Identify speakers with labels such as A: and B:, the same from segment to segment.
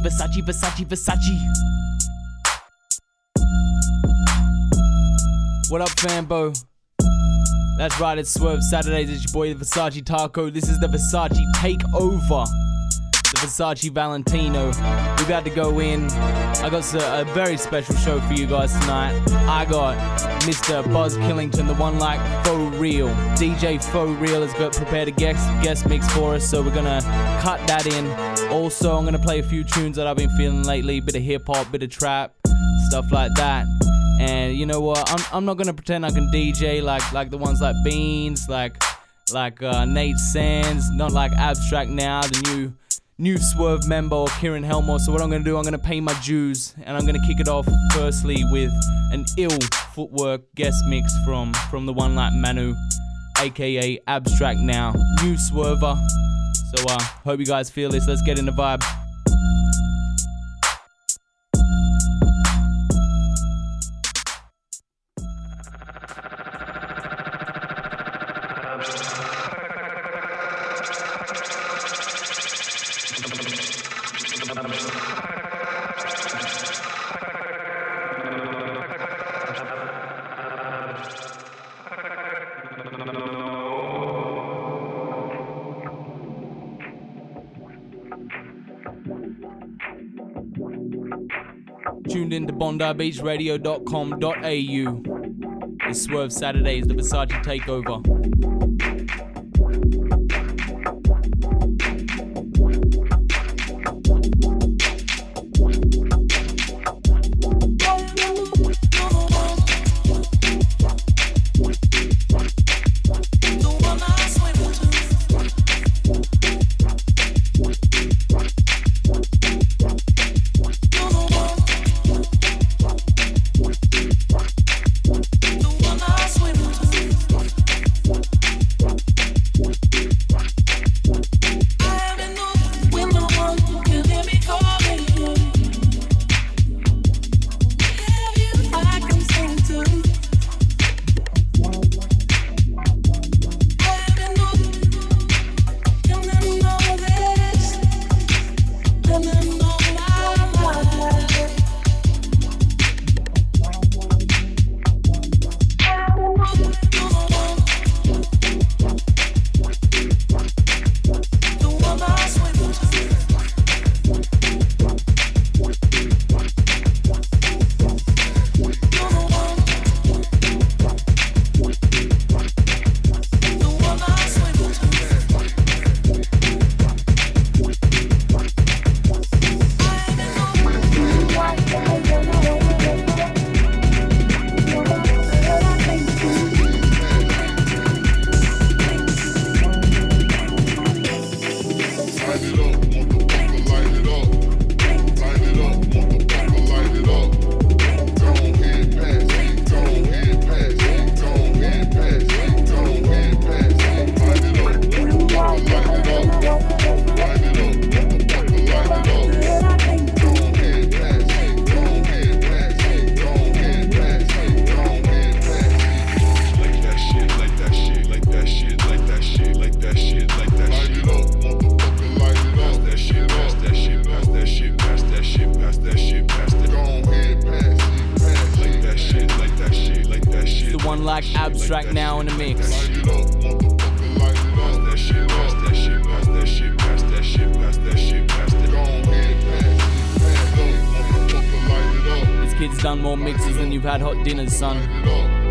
A: Versace, Versace, Versace, Versace. What up, fanbo? That's right, it's Swerve Saturdays. It's your boy, the Versace Taco. This is the Versace Takeover. The Versace Valentino. We about to go in. I got a, a very special show for you guys tonight. I got Mr. Buzz Killington, the one like Phaux Real. DJ Phaux Real has got prepared a guest, guest mix for us, so we're gonna cut that in. Also, I'm gonna play a few tunes that I've been feeling lately bit of hip hop, bit of trap, stuff like that. And you know what? I'm, I'm not gonna pretend I can DJ like like the ones like Beans, like like uh, Nate Sands, not like Abstract now, the new new Swerve member Kieran Helmore. So what I'm gonna do, I'm gonna pay my dues, and I'm gonna kick it off firstly with an ill footwork guest mix from from the one like Manu, aka Abstract now, new Swerver. So uh, hope you guys feel this. Let's get in the vibe. BondiBeachRadio.com.au. It's Swerve Saturdays, the Versace Takeover.
B: track now in the mix.
A: This kid's done more mixes than you've had hot dinners,
C: son.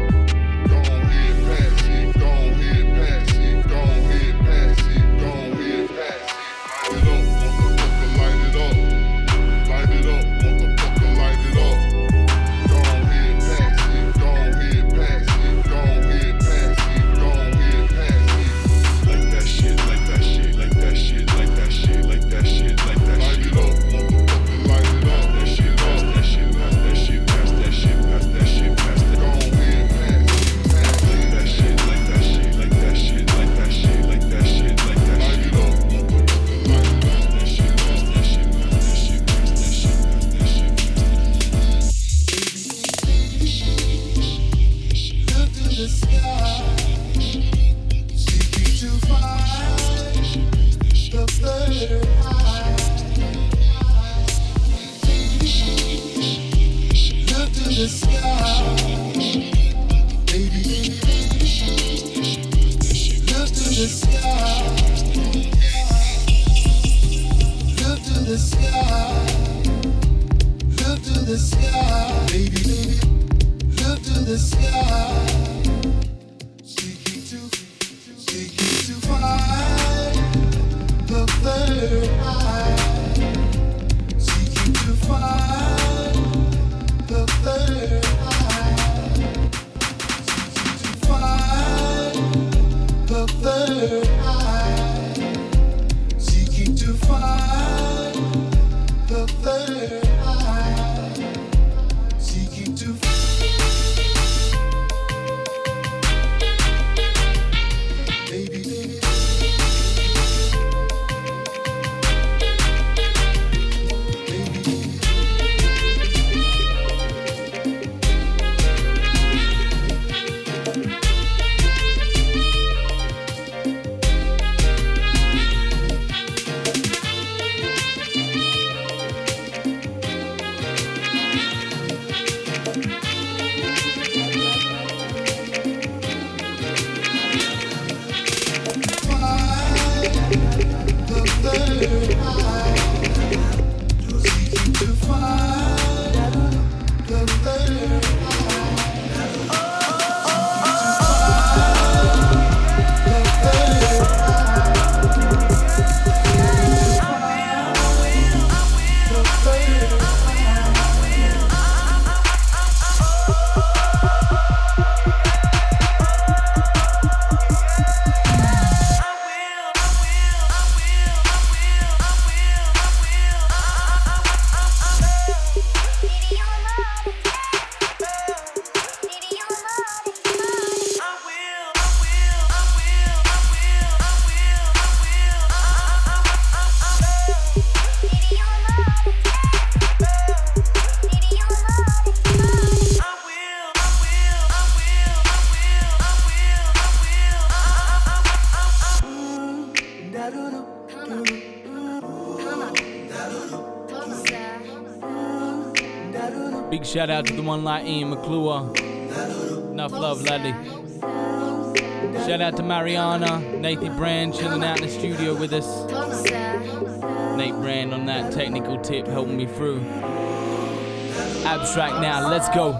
A: Big shout out to the one like Ian McClure. Enough love, laddie. Shout out to Mariana, Nathan Brand chilling out in the studio with us. Nate Brand on that technical tip helping me through. Abstract now, let's go.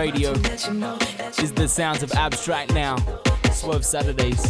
D: Radio. Is the sounds of abstract now. Swerve Saturdays.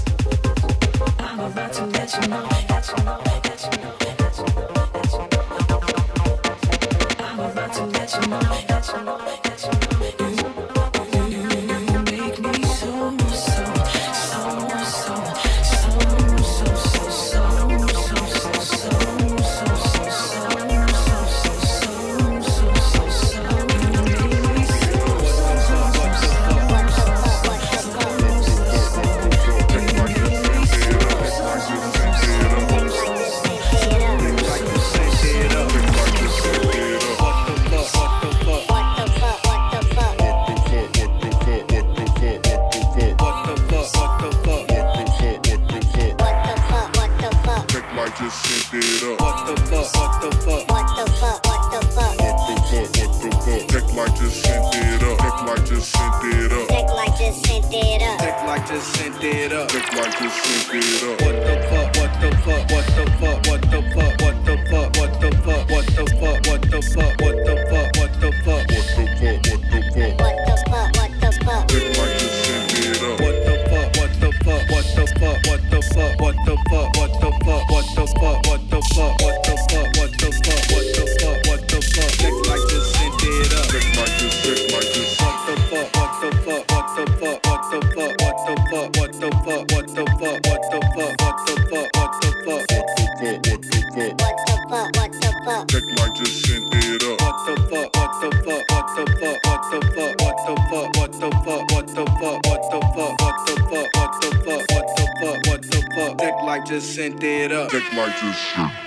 D: just sent it up. Tech like this shit.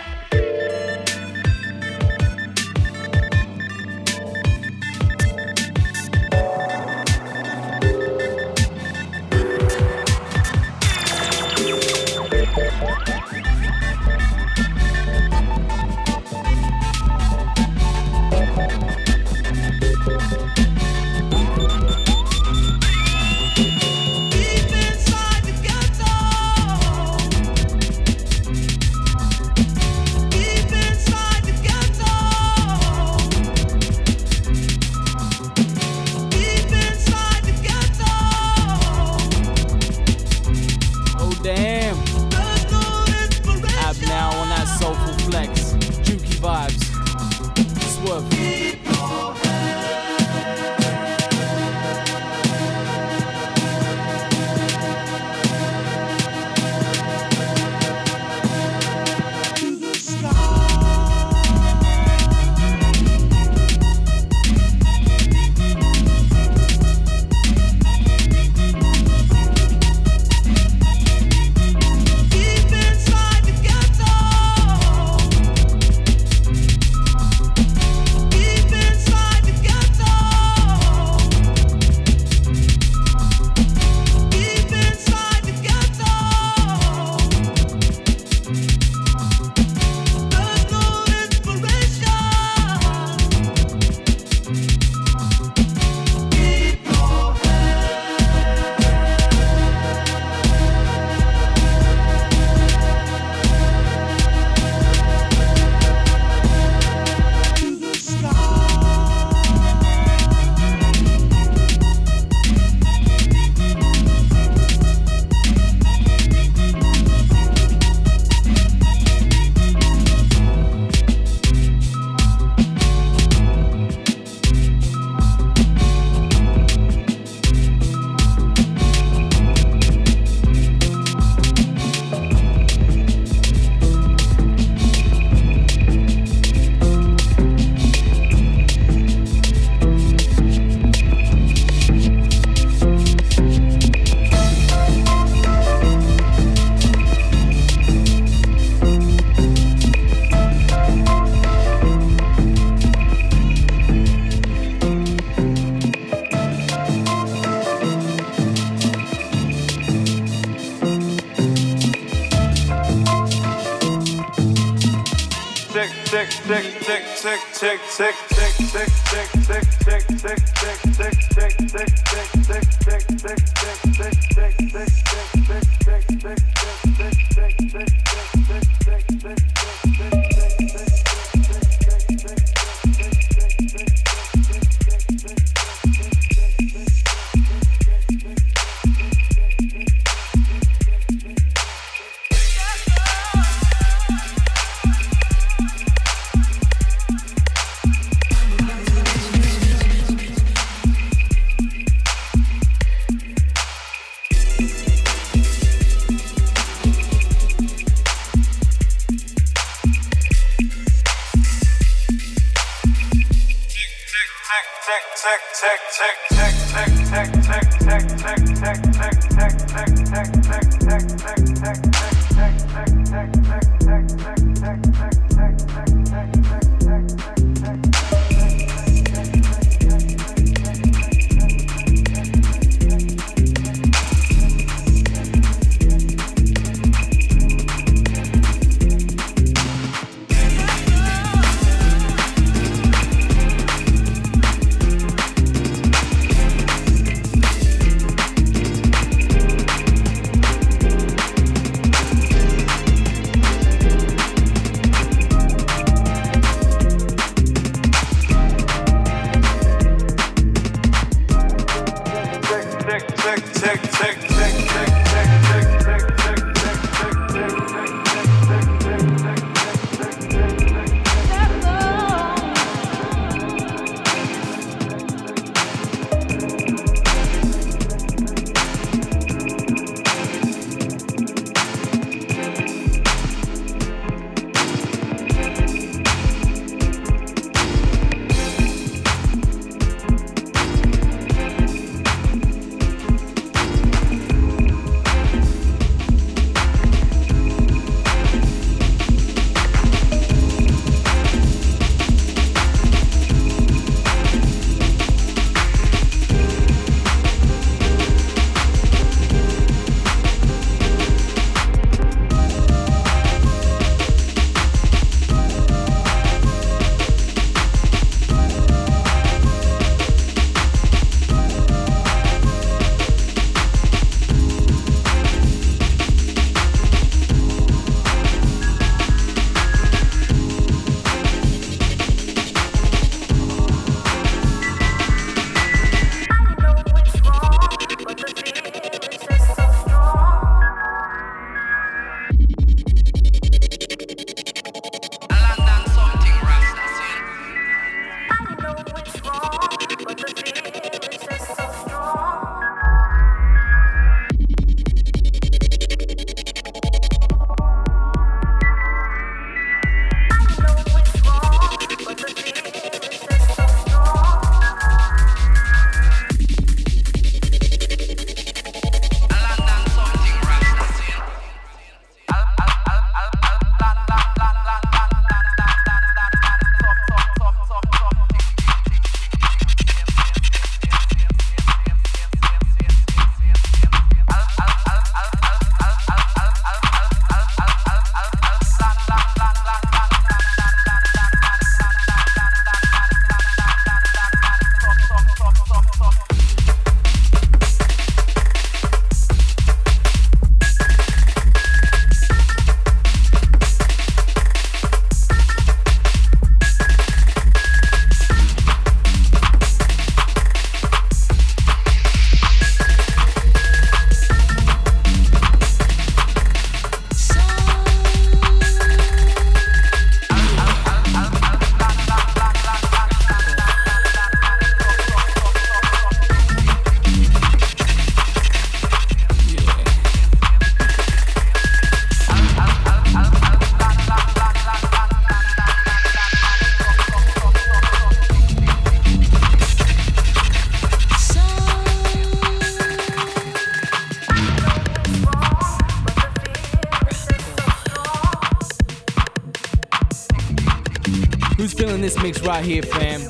A: Right here, fam.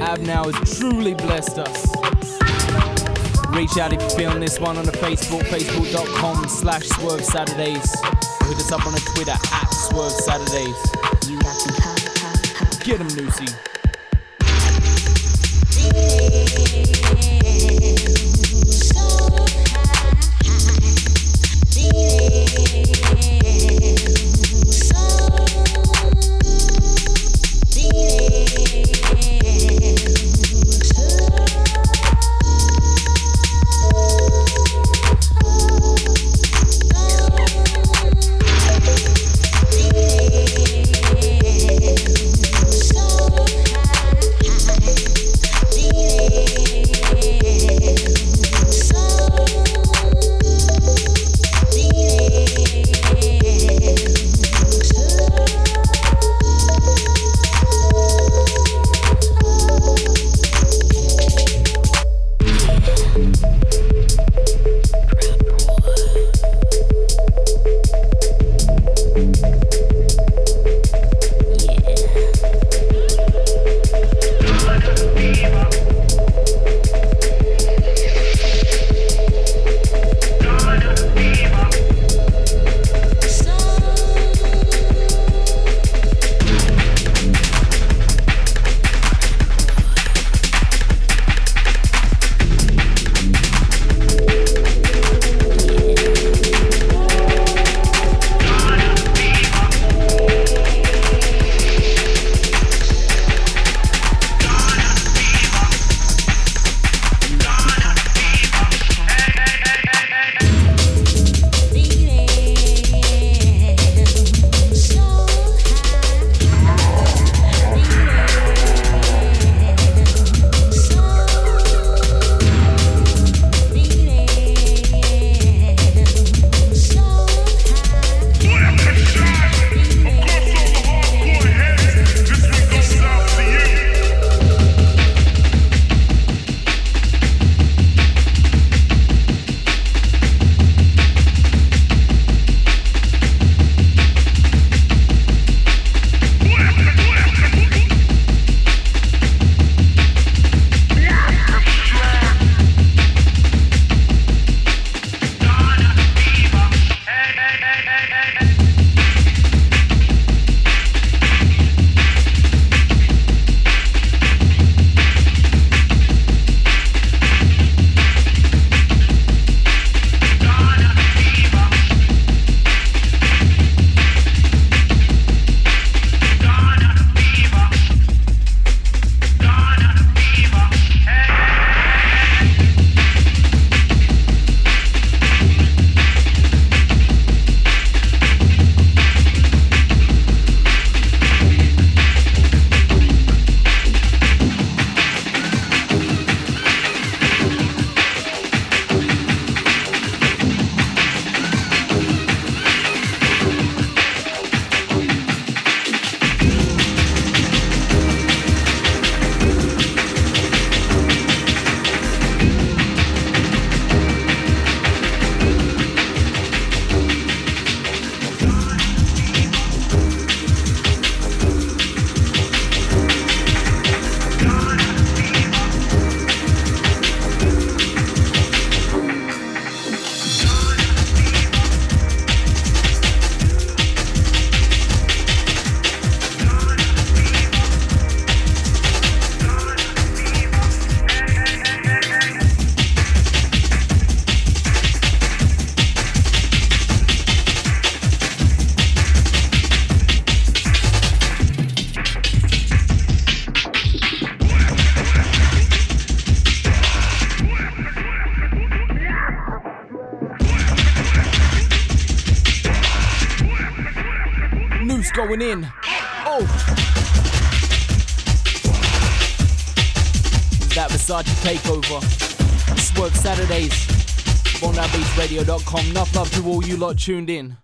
A: Ab Now has truly blessed us. Reach out if you're feeling this one on the Facebook, facebook.com slash Swerve Saturdays. Hit us up on the Twitter at Swerve Saturdays. Get him, Lucy.
E: You lot tuned in.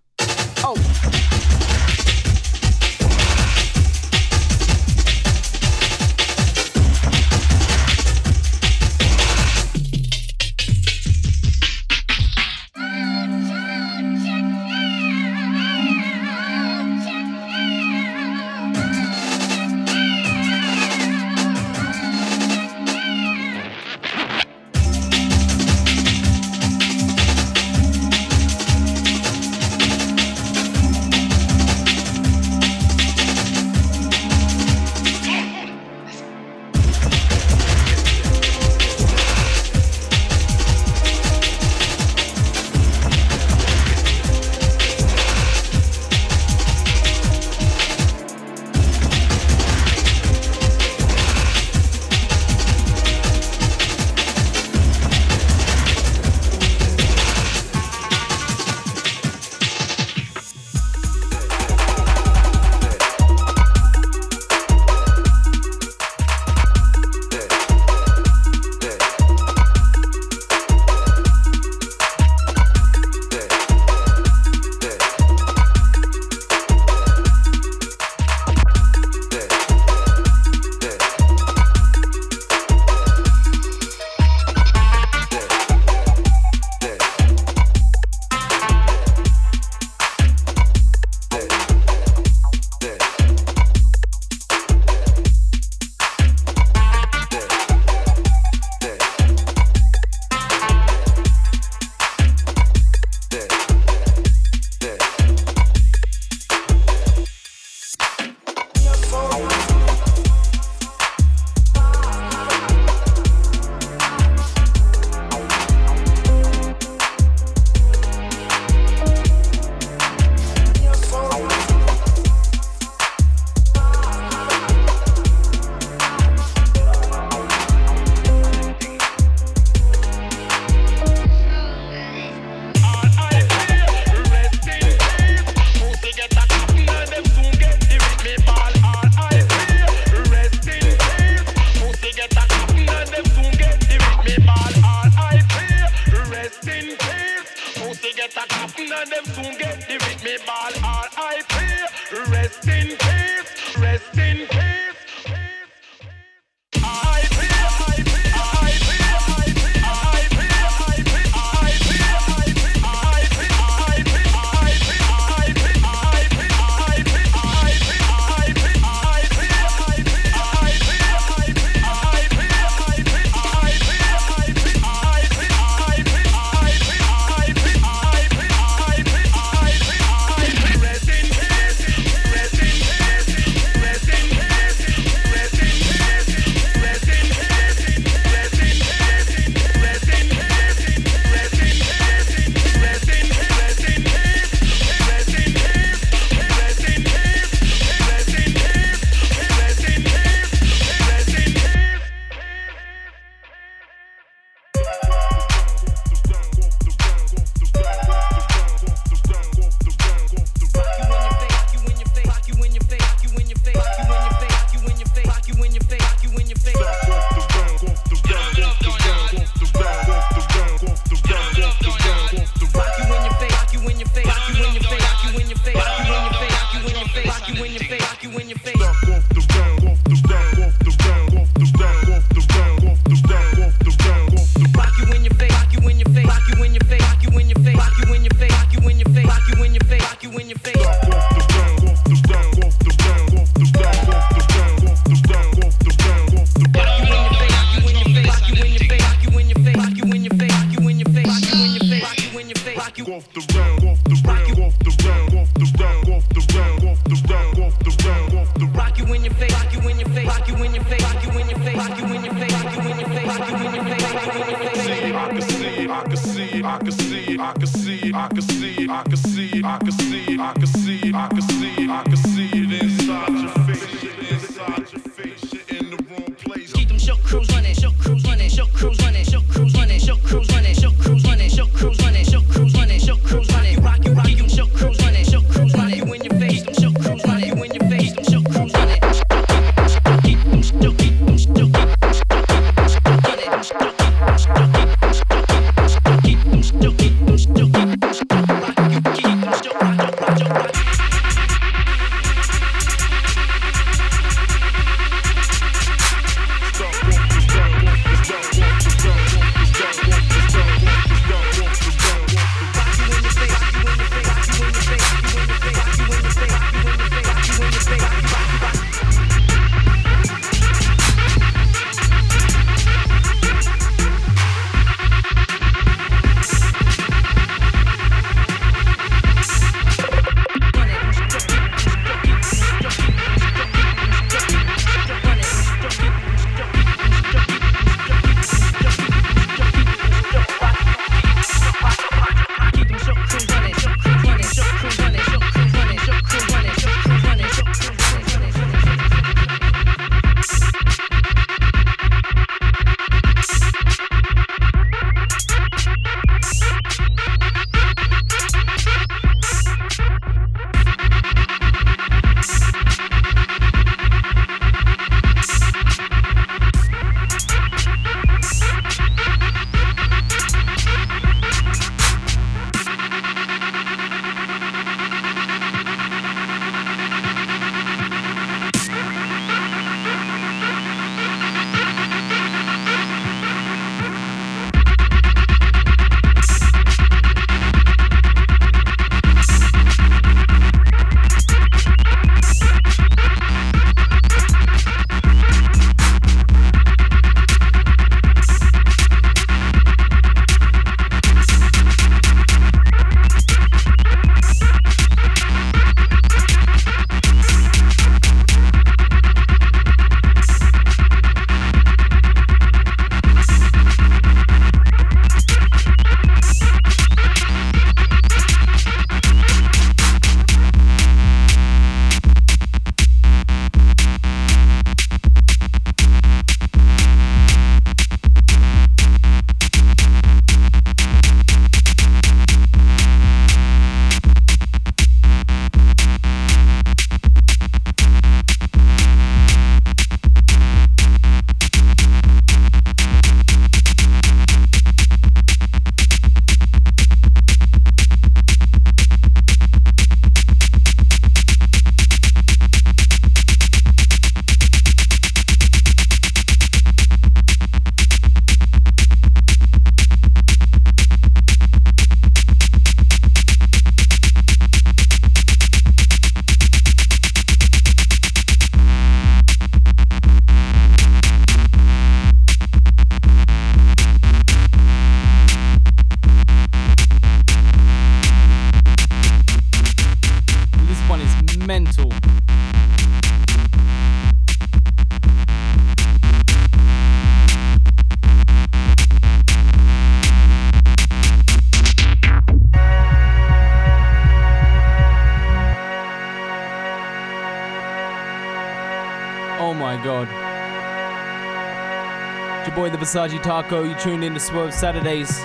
F: It's your boy the Versace Taco. You tuned in to Swerve Saturdays.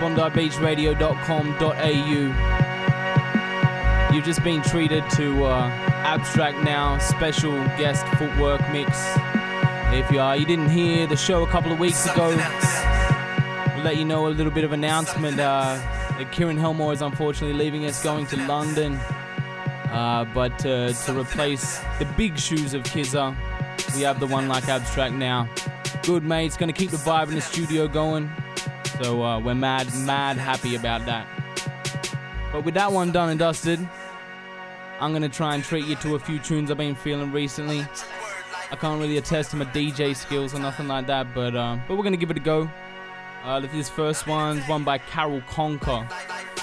F: BondiBeachRadio.com.au. You've just been treated to uh, Abstract Now special guest footwork mix. If you, uh, you didn't hear the show a couple of weeks ago, we'll let you know a little bit of announcement. Uh, Kieran Helmore is unfortunately leaving us, going to London. Uh, but uh, to replace the big shoes of Kizza, we have the one like Abstract now. Good mate. It's gonna keep the vibe in the studio going. So uh, we're mad, mad happy about that. But with that one done and dusted, I'm gonna try and treat you to a few tunes I've been feeling recently. I can't really attest to my DJ skills or nothing like that, but uh, but we're gonna give it a go. Uh, this first one's one by Karol Conká.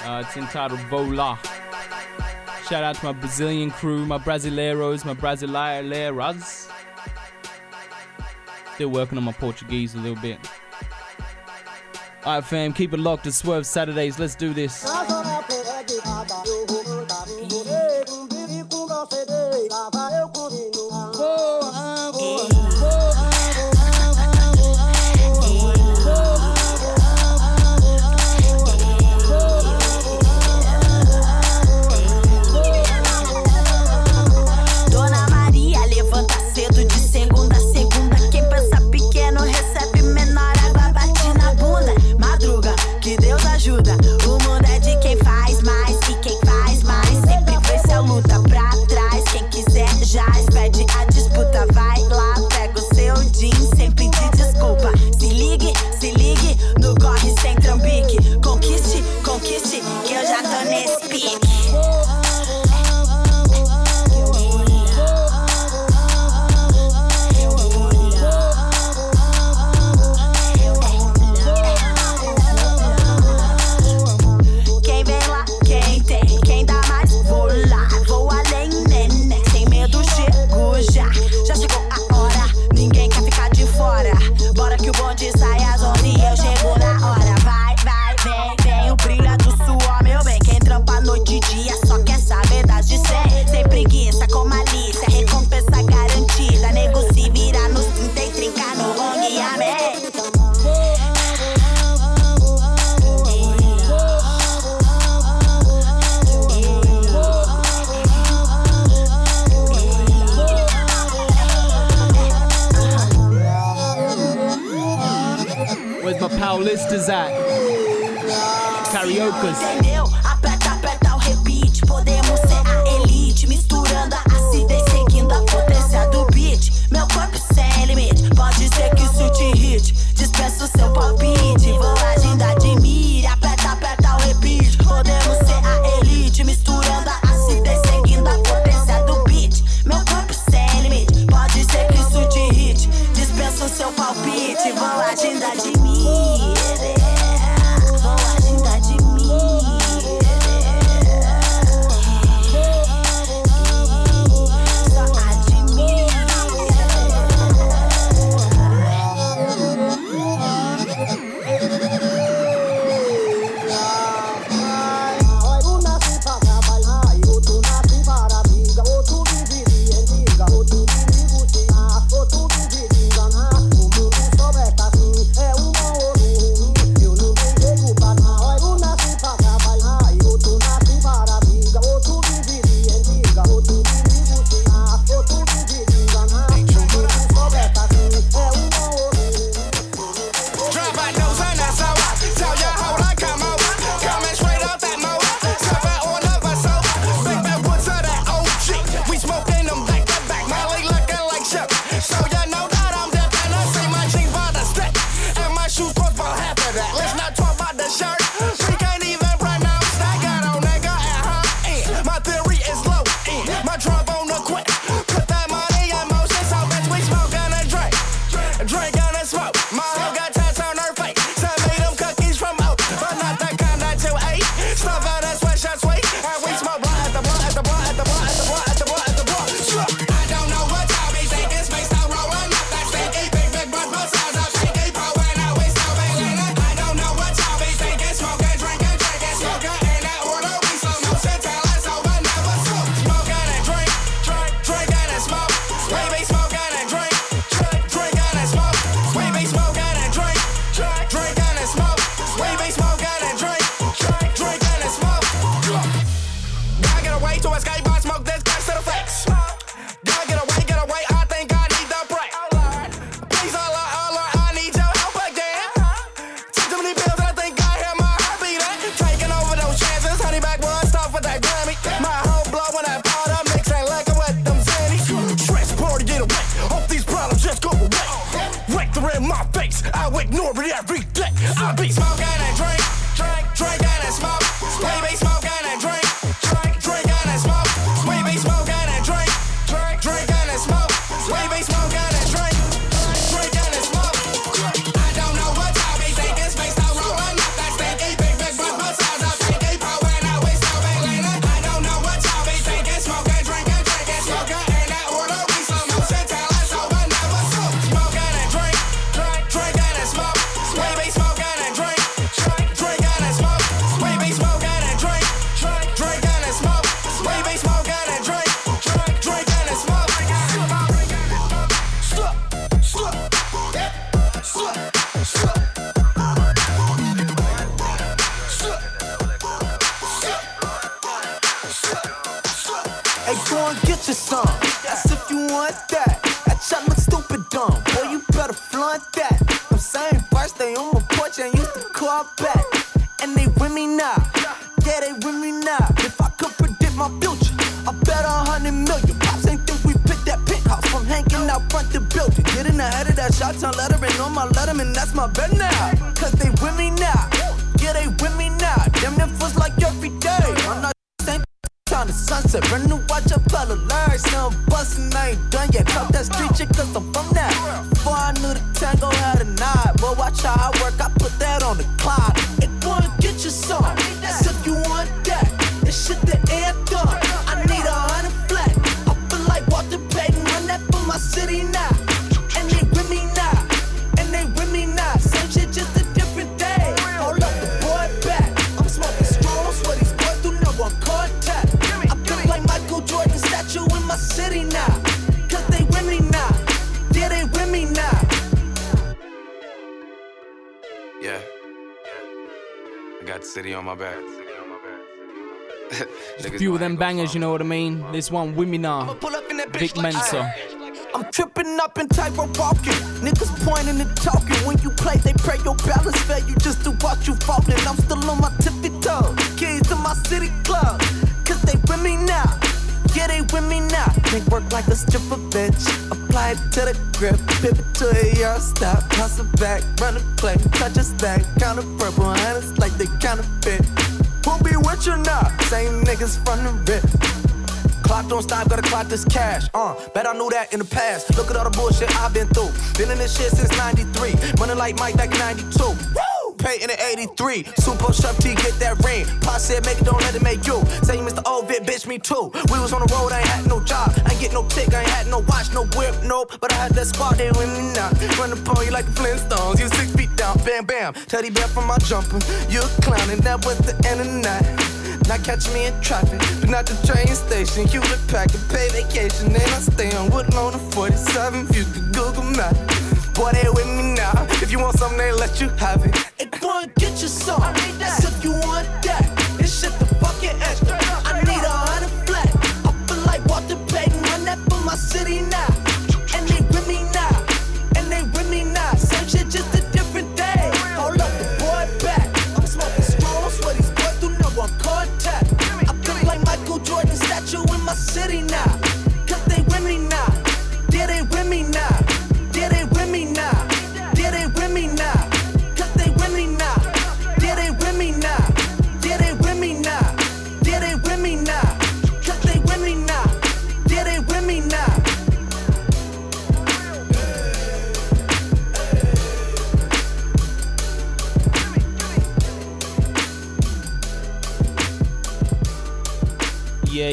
F: Uh, it's entitled Vola. Shout out to my Brazilian crew, my Brasileiros, my Brasileiras. Still working on my Portuguese a little bit. Alright, fam, keep it locked to Swerve Saturdays. Let's do this.
A: Few of them bangers, you know what I mean? This one, Wimina, Vic Mensa.
G: I'm tripping up and type of walking. Niggas pointing and talking. When you play, they pray your balance fair. You just to watch you falling. I'm still on my tippy toes. Keys to my city club. Cause they with me now. Yeah, they with me now. They work like a stripper bitch. Apply it to the grip. Pivot to a yard stop. Toss it back. Run a play. Touch a stack. Count a purple. And it's like they counterfeit. Who be with you now? Same niggas from the rip. Clock don't stop, gotta clock this cash. Uh, bet I knew that in the past. Look at all the bullshit I've been through. Been in this shit since 93. Running like Mike back in 92. Woo! Pay in the 83. Super Chef T, get that ring. Pa said, make it, don't let it make you. Say, Mr. Old Bit, bitch, me too. We was on the road, I ain't had no job. I ain't get no tick, I ain't had no watch, no whip, nope. But I had that squad there with me now. Run up on you like the Flintstones. You six feet down, bam, bam. Teddy bear from my jumper. You a clown, and that was the end of the night. Not catch me in traffic, but not the train station. Hewlett Packard, pay vacation, and I stay on Woodlawn and 47. You can Google Map. Boy, they with me now. If you want something, they let you have it. Hey, and get your song. I need that. if you want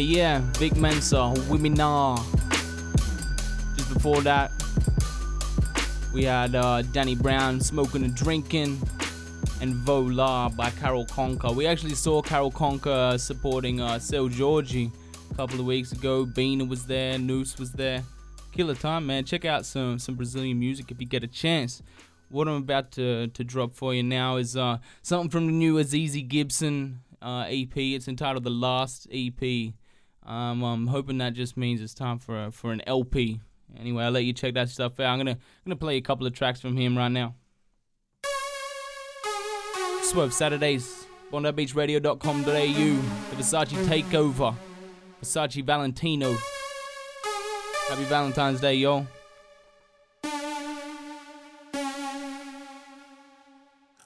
G: Yeah,
A: Vic Mensa, Wimina. Just before that, we had uh, Danny Brown, Smoking and Drinking, and Vola by Karol Conká. We actually saw Karol Conká supporting uh, Seu Jorge a couple of weeks ago. Bina was there, Noose was there. Killer time, man. Check out some, some Brazilian music if you get a chance. What I'm about to, to drop for you now is uh, something from the new Azizi Gibson uh, EP. It's entitled The Last EP. Um, I'm hoping that just means it's time for a, for an LP. Anyway, I'll let you check that stuff out. I'm gonna gonna play a couple of tracks from him right now. Swerve Saturdays, BondiBeachRadio.com.au, the Versace Takeover, Versace Valentino. Happy Valentine's Day, y'all.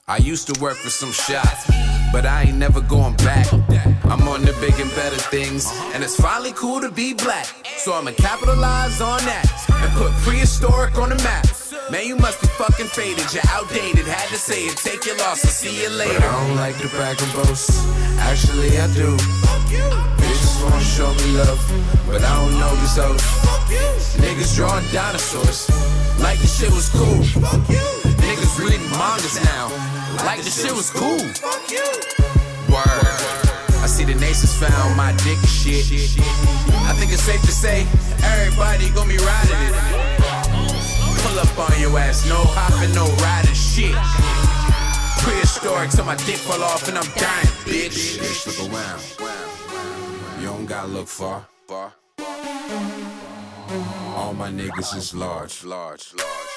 H: I used to work for some shots, but I ain't never going back. I'm on the big and better things, and it's finally cool to be black. So I'ma capitalize on that and put prehistoric on the map. Man, you must be fucking faded, you're outdated. Had to say it, take your loss, I'll see you later. But I don't like to brag and boast, actually I do. Bitches wanna show me love, but I don't know these hoes. Niggas drawing dinosaurs, like the shit was cool. Niggas reading mangas now, like the shit was cool. Fuck you. Word. I see the nations found my dick shit. I think it's safe to say everybody gonna be riding it. Pull up on your ass, no hopping, no riding shit. Prehistoric till my dick fall off and I'm dying, bitch. Bitch, look around. You don't gotta look far. far. All my niggas is large, large, large.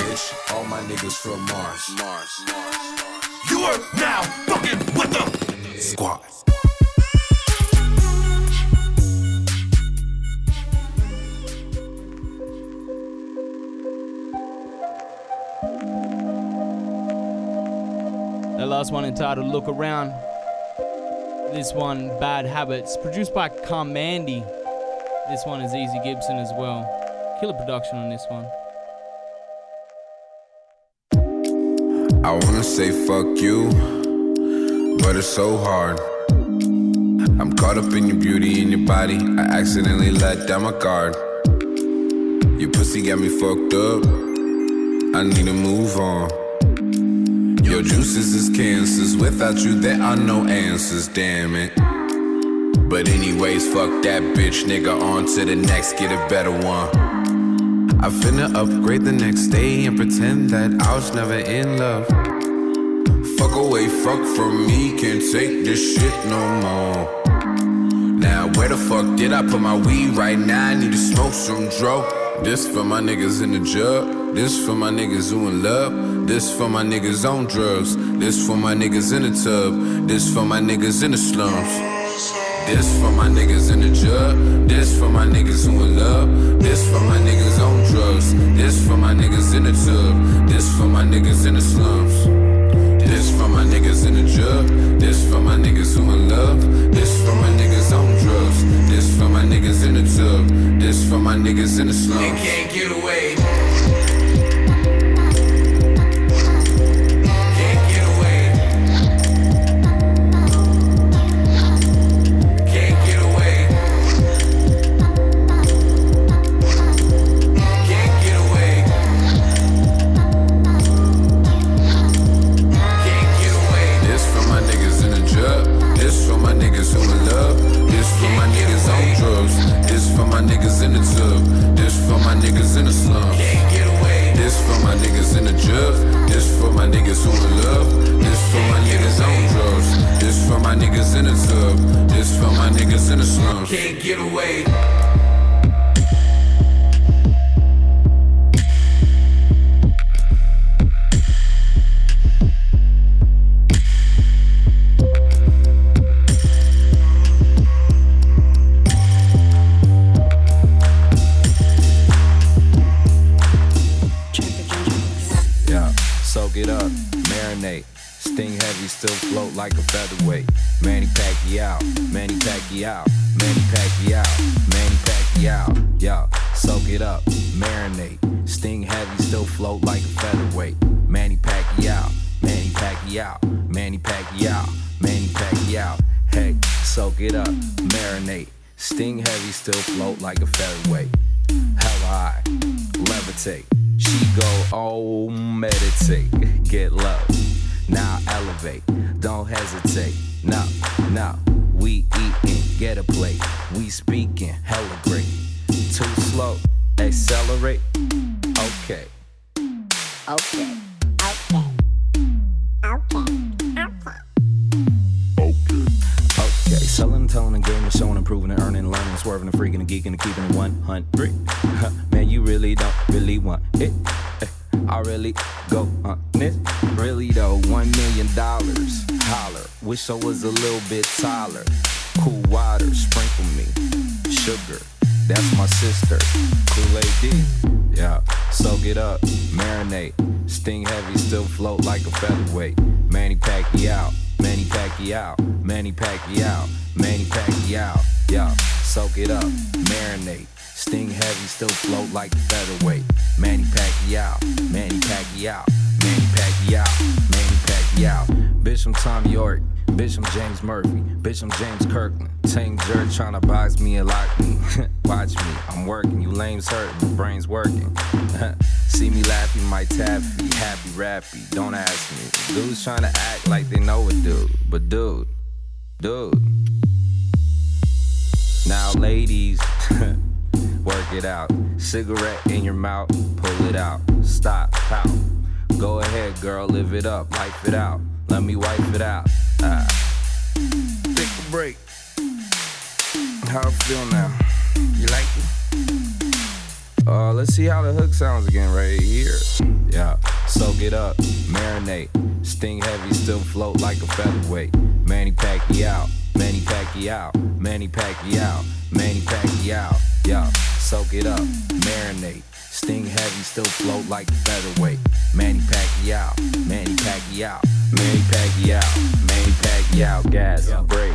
H: Bitch, all my niggas from Mars, Mars, Mars.
I: You are now fucking with the
H: squad.
A: The last one entitled Look Around. This one, Bad Habits, produced by Carmandy. This one is Azizi Gibson as well. Killer production on this one.
H: I wanna say fuck you, but it's so hard. I'm caught up in your beauty and your body. I accidentally let down my guard. Your pussy got me fucked up. I need to move on. Your juices is cancers. Without you, there are no answers. Damn it. But anyways, fuck that bitch, nigga. On to the next, get a better one. I finna upgrade the next day and pretend that I was never in love. Fuck away, fuck from me, can't take this shit no more. Now, where the fuck did I put my weed right now? I need to smoke some dro. This for my niggas in the jug. This for my niggas who in love. This for my niggas on drugs. This for my niggas in the tub. This for my niggas in the slums. This for my niggas in the jug. This for my niggas who in love. This for my niggas on drugs. This for my niggas in the tub. This for my niggas in the slums. This for my niggas in the jug. This for my niggas who in love. This for my niggas on drugs. This for my niggas in the tub. This for my niggas in the slums. They can't get away. The slums. This for my niggas in the jug. This for my niggas who in love. This for my niggas on drugs. This for my niggas in the tub. This for my niggas in the slums. Can't get away.
J: Still float like a featherweight. Manny Pacquiao, Manny Pacquiao, Manny Pacquiao, Manny Pacquiao. Yeah, soak it up, marinate. Sting heavy, still float like a featherweight. Manny Pacquiao, Manny Pacquiao, Manny Pacquiao, Manny Pacquiao. Hey, soak it up, marinate. Sting heavy, still float like a featherweight. Hella high, levitate. She go, oh, meditate, get low. Now elevate, don't hesitate. No, no, we eating, get a plate. We speaking, hella great. Too slow, accelerate. Okay.
K: Okay. Okay. Okay. Okay.
J: Okay, selling, telling, and gaming, showing, improving, and earning, learning, swerving, and freaking, and geeking, and keeping it 100. Man, you really don't really want it. Eh, I really go on this. Really though, one million dollars. Holler. Wish I was a little bit taller. Cool water, sprinkle me. Sugar, that's my sister. Kool Aid D. Yeah, soak it up, marinate. Sting heavy, still float like a featherweight. Manny Pacquiao, Manny Pacquiao, Manny Pacquiao, Manny Pacquiao. Yeah, soak it up, marinate. Sting heavy, still float like a featherweight. Manny Pacquiao, Manny Pacquiao, Manny Pacquiao, Manny Pacquiao. Bitch, I'm Thom Yorke. Bitch, I'm James Murphy. Bitch, I'm James Kirkland. Tank jerk tryna box me and lock me. Watch me, I'm working. You lames hurt, my brain's working. See me laughing, my taffy, happy rappy. Don't ask me. Dudes tryna act like they know a dude, but dude, dude. Now, ladies, work it out. Cigarette in your mouth, pull it out. Stop, pout. Go ahead, girl, live it up, life it out. Let me wipe it out. Ah. Take a break. How I feel now? You like it? Uh, let's see how the hook sounds again right here. Yeah, soak it up, marinate. Sting heavy, still float like a featherweight. Manny Pacquiao, Manny Pacquiao, Manny Pacquiao, Manny Pacquiao. Yeah, soak it up, marinate. Sting heavy, still float like a featherweight. Manny Pacquiao, Manny Pacquiao, Manny Pacquiao, Manny Pacquiao. Gas, break,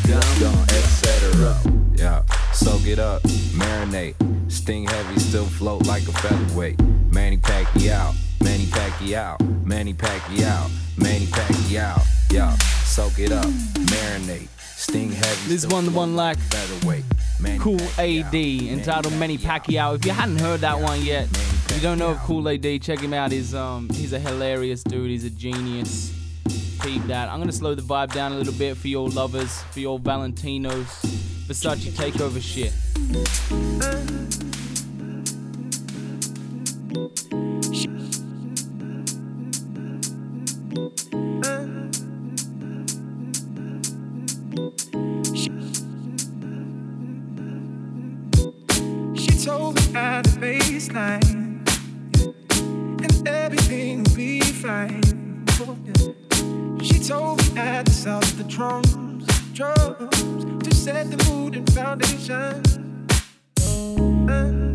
J: etc. Yeah, soak it up, marinate. Sting heavy, still float like a featherweight. Manny Pacquiao, Manny Pacquiao, Manny Pacquiao, Manny Pacquiao. Yeah, soak it up, marinate. Sting heavy.
A: This one, the one like
J: featherweight. Manny
A: Cool
J: Pacquiao,
A: AD entitled Manny Pacquiao. If you hadn't heard that one yet, if you don't know of Kool A.D., check him out. He's um he's a hilarious dude. He's a genius. Peep that. I'm gonna slow the vibe down a little bit for your lovers, for your Valentinos, Versace takeover shit.
L: She told me at the baseline, and everything will be fine. She told me at the sound of the drums, drums, to set the mood and foundation. Uh,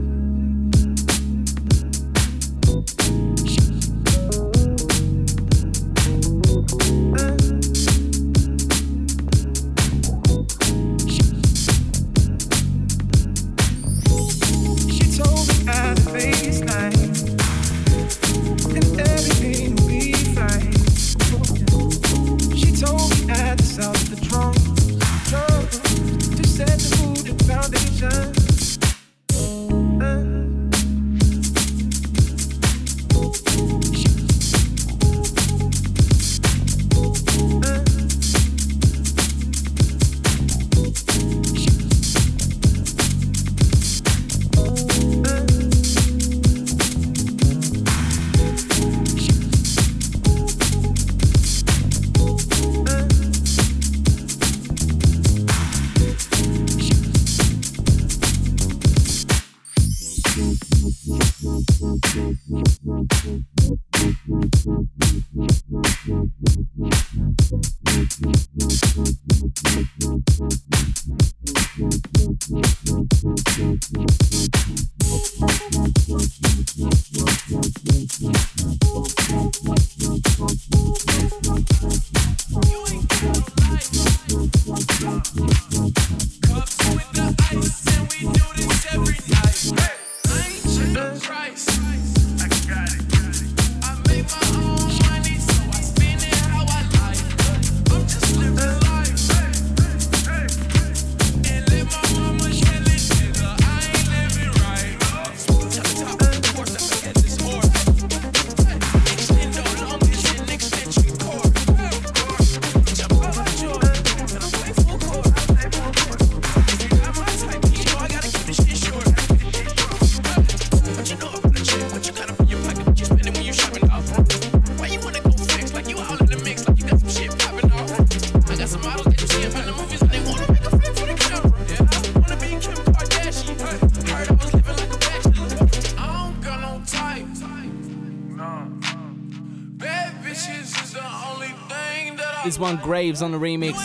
A: one, Graves on the remix.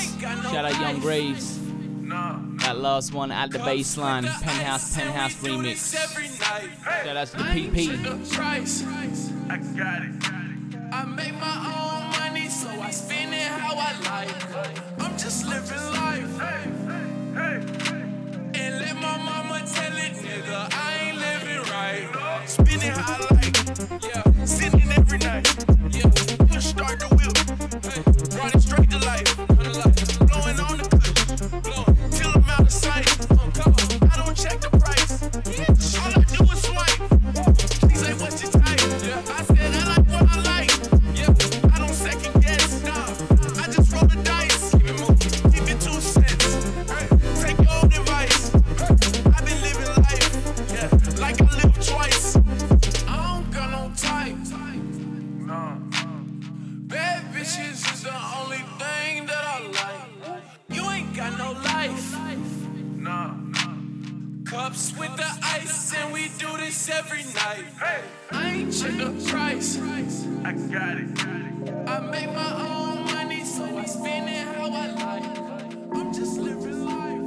A: Shout out Young Graves. That last one at the baseline, Penthouse, Penthouse remix. Shout out to the PP.
I: I got it. live twice. I don't got no type. Nah. Bad bitches is the only thing that I like. You ain't got no life. Nah. Cups with the ice, and we do this every night. Hey. I ain't check the price. I got it. I make my own money, so I spend it how I like. I'm just living life.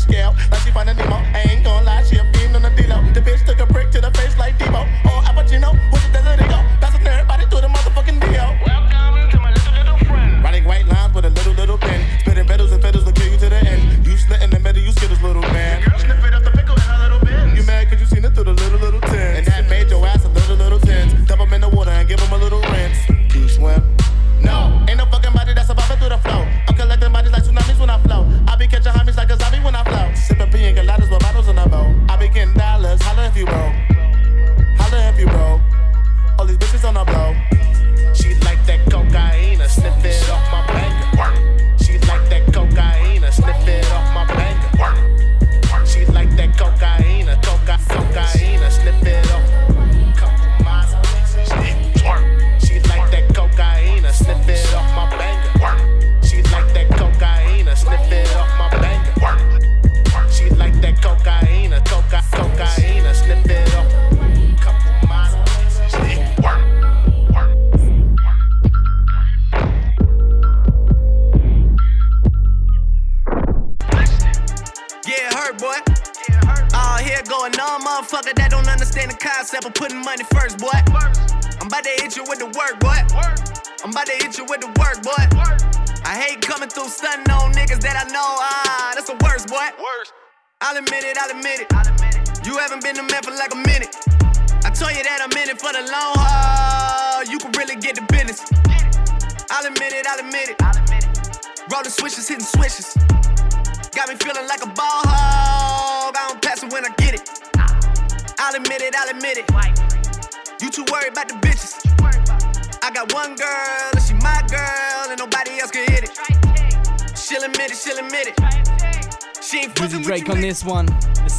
I: Scale, like she finding Nemo. I ain't gonna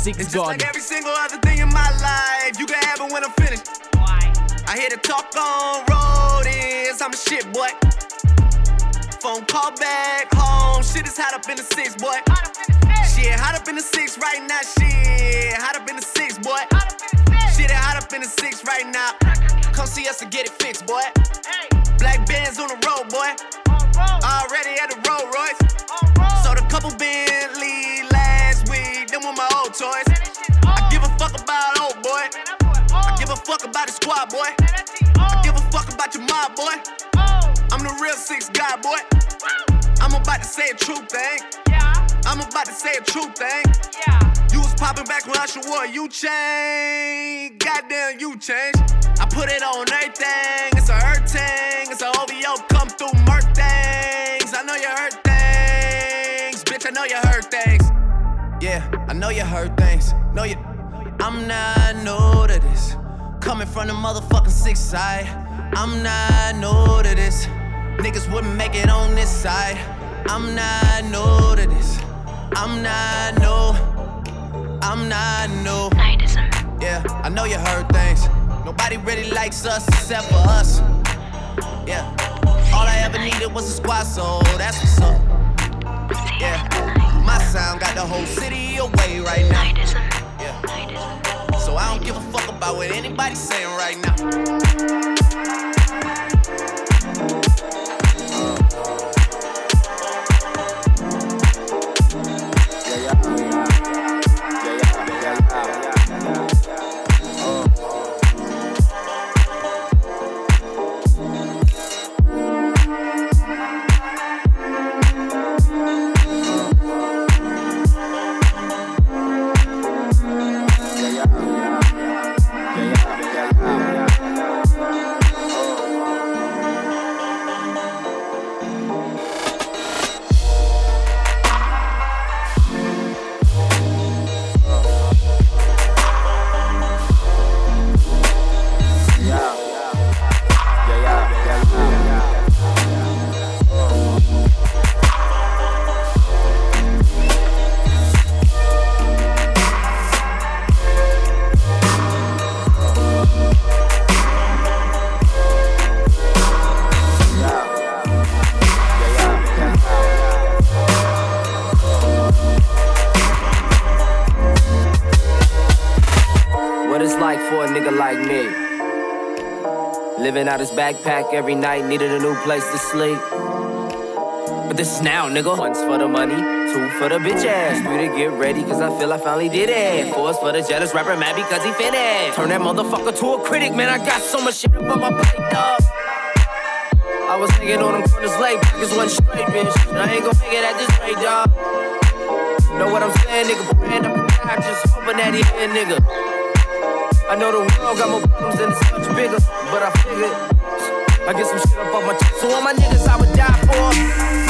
M: one.
A: The
M: It's
A: Sixth
M: just like every single other thing in my life. You can have it when I'm finished. I hear the talk on road is I'm a shit boy. Phone call back home. Shit is hot up in the six, a fuck about the squad, boy. I give a fuck about your mob, boy. I'm the real six guy, boy. I'm about to say a true thing. I'm about to say a true thing. You was popping back when Usher wore you change. Goddamn, you changed. I put it on everything. It's a hurt thing. It's a OVO come through murk things. I know you hurt things. Bitch, I know you hurt things. Yeah, I know you heard things. Know you. I'm not new to this. Coming from the motherfucking six side. I'm not new to this. Niggas wouldn't make it on this side. I'm not new to this. I'm not new. I'm not new. Yeah, I know you heard things. Nobody really likes us except for us. Yeah. All I ever needed was a squad, so that's what's up. Yeah. My sound got the whole city away right now. Yeah. So I don't give a fuck about what anybody's saying right now.
N: What out his backpack every night, needed a new place to sleep. But this is now, nigga. One's for the money, two for the bitch ass. Three to get ready, cause I feel I finally did it. Four's for the jealous rapper mad because he finished. Turn that motherfucker to a critic, man. I got so much shit up on my plate, dog. I was thinking on them corners late, pockets one straight, bitch. I ain't gon' make it at this rate, dog. Know what I'm saying, nigga? Praying up and down, just hoping that he here, nigga. I know the world got more problems and it's much bigger, but I figured I get some shit up off my chest. So all my niggas I would die for.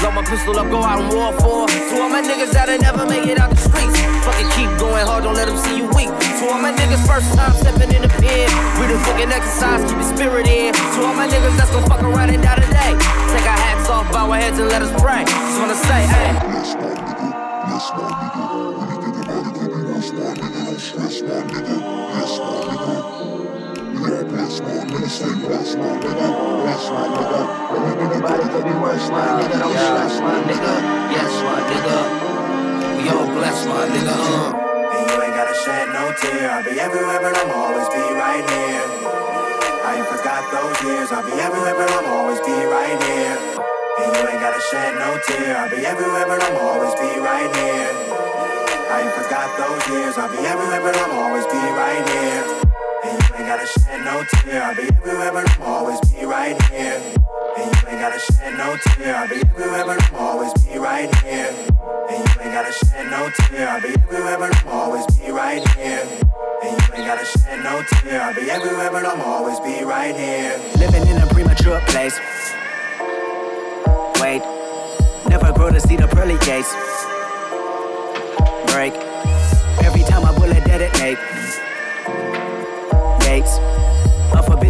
N: Load my pistol up, go out and war for. To all my niggas that'll never make it out the streets. Fucking keep going hard, don't let them see you weak. To all my niggas first time stepping in the pen. We the fucking exercise, keep your spirit in. To all my niggas that's gonna fuck around and die today. Take our hats off, bow our heads and let us pray. Just wanna say, hey.
M: Anybody could be worse, my nigga. Don't stress, my nigga. Yes, my nigga. We all blessed, my nigga. Uh.
O: And you ain't gotta shed no tear. I'll be everywhere, but I'm always be right here. I ain't forgot those years. I'll be everywhere, but I'm always be right here. And you ain't gotta shed no tear. I'll be everywhere, but I'm always be right here. I ain't forgot those years. I'll be everywhere, but I'm always be right here.
P: Gotta shed no tear. I'll be everywhere, but I'll always be right here. And you ain't gotta shed no tear. I'll be everywhere, but I'll always be right here. And you ain't gotta shed no tear. I'll be everywhere, but I'll always be right here. And you ain't gotta shed no tear. I'll be everywhere, but I'll always be right here.
Q: Living in a premature place. Wait, never grow to see the pearly gates. Break. Every time a bullet detonate.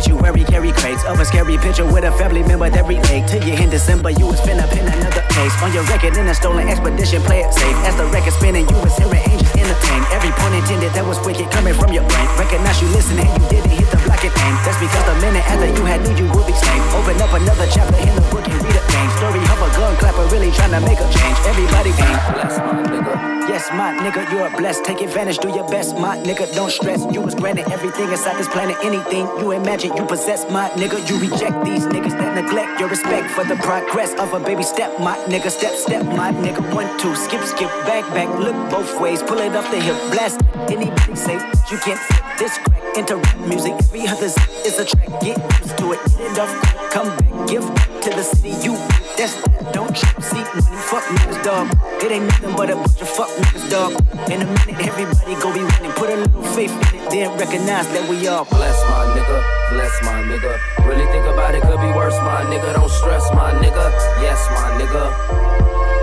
Q: Obituary carry crates of a scary picture with a family member that relate to you in December. You was finna pin another case on your record in a stolen expedition. Play it safe as the record spinning. You was hearing angels Every pun intended that was wicked coming from your brain. Recognize you listening, you didn't hit the block and aim. That's because the minute after you had knew you would be slain. Open up another chapter in the book and read a name. Story of a gun clapper really trying to make a change. Everybody aim. Bless my nigga. Yes, my nigga, you are blessed. Take advantage, do your best, my nigga. Don't stress. You was granted everything inside this planet. Anything you imagine, you possess, my nigga. You reject these niggas that neglect your respect for the progress of a baby step, my nigga. Step, step, my nigga. One, two, skip, skip, back, back. Look both ways, pull it off the hip, blast. Anybody say you can't fit this crack into rap music. Every other is a track. Get used to it. Get it off, come back, give to the city. You that's that. Don't trip, see money, fuck niggas, dog. It ain't nothing but a bunch of fuck niggas, dog. In a minute, everybody go be winning. Put a little faith in then recognize that we all
N: Bless my nigga, bless my nigga. Really think about it, could be worse, my nigga. Don't stress, my nigga. Yes, my nigga.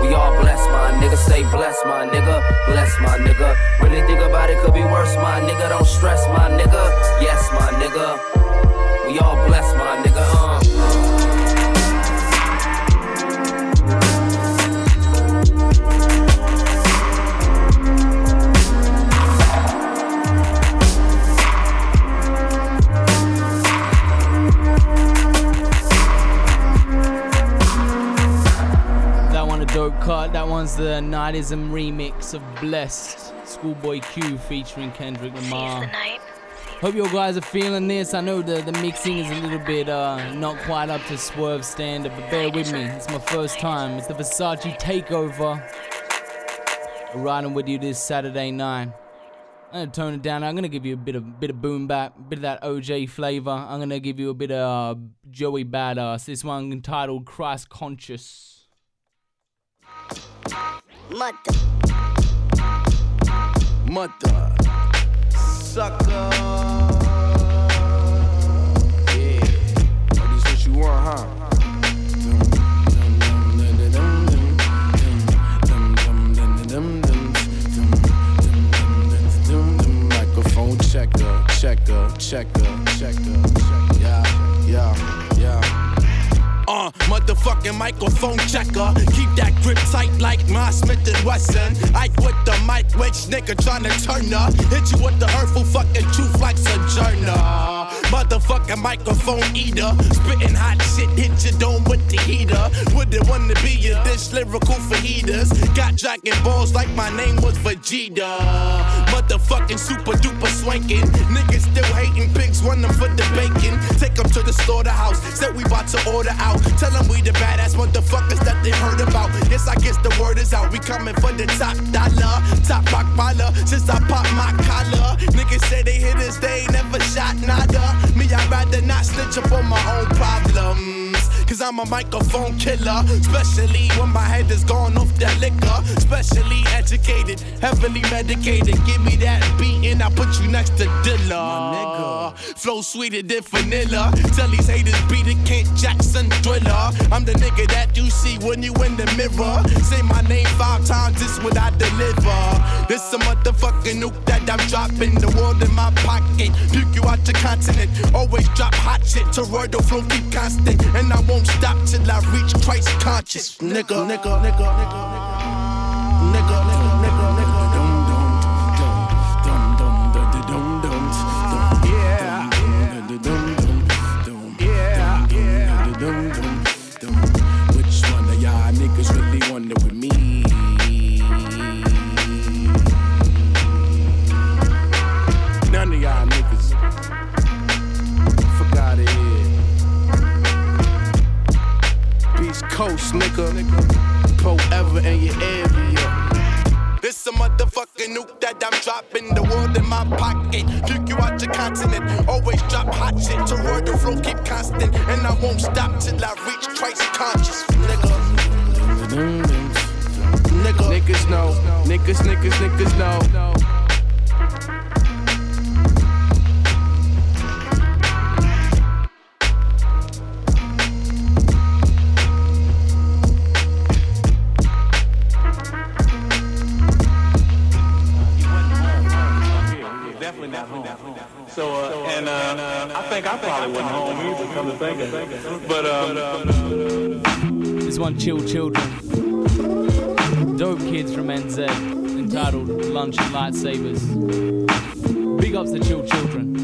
N: We all bless, my nigga. Stay blessed, my nigga. Bless, my nigga. Really think about it, could be worse, my nigga. Don't stress, my nigga. Yes, my nigga. We all bless, my nigga. Uh.
A: Cut. That one's the Nightism remix of Blessed. Schoolboy Q featuring Kendrick Lamar. Hope you guys are feeling this. I know the, the mixing is a little bit uh, not quite up to Swerve standard, but bear with me. It's my first time. It's the Versace Takeover. Riding with you this Saturday night. I'm gonna tone it down. I'm gonna give you a bit of bit of boom bap, a bit of that OJ flavor. I'm gonna give you a bit of uh, Joey Badass. This one entitled Christ Conscious.
K: Mother.
R: Mother. Sucker. Yeah. Oh, this what you want, huh? Checker, checker, checker, checker, yeah, yeah.
B: Uh, motherfucking microphone checker. Keep that grip tight like my Smith and Wesson. Ike with the mic, which nigga tryna turn up. Hit you with the hurtful fucking truth like Sojourner. Motherfucking microphone eater. Spitting hot shit, hit your dome with the heater. Wouldn't wanna be a dish lyrical for heaters. Got dragon balls like my name was Vegeta. Motherfucking super duper swanking. Niggas still hating pigs, run them for the bacon. Take them to the slaughterhouse. Said we about to order out. Tell them we the badass motherfuckers that they heard about. Yes, I guess the word is out. We coming for the top dollar. Top rock. Since I popped my collar. Niggas say they hit us, they ain't never shot nada. Me, I'd rather not snitch up on my own problems. Cause I'm a microphone killer. Especially when my head is gone off that liquor. Especially educated, heavily medicated. Give me that beat and I put you next to Dilla. Flow sweeter than vanilla. Tell these haters beat it, Kent Jackson thriller. I'm the nigga that you see when you in the mirror. Say my name five times, this what I deliver. This a motherfucking nuke that I'm dropping. The world in my pocket. Puke you out your continent. Always drop hot shit. Toroidal flow keep constant. And I won't stop till I reach Christ conscious. Nigga, nigga, nigga. Nigga, nigga, nigga, nigga.
R: Coast, nigga. Forever in your area.
S: This a motherfucking nuke that I'm dropping. The world in my pocket. Nuke you out your continent. Always drop hot shit. To roar the flow, keep constant. And I won't stop till I reach Christ conscious. Nigga.
B: Nigga. Niggas know. Niggas, niggas, niggas know.
T: I probably wasn't home either, come to think of it. But, um,
A: This one, Chill Children. Dope kids from NZ, entitled Lunch and Lightsabers. Big ups to Chill Children.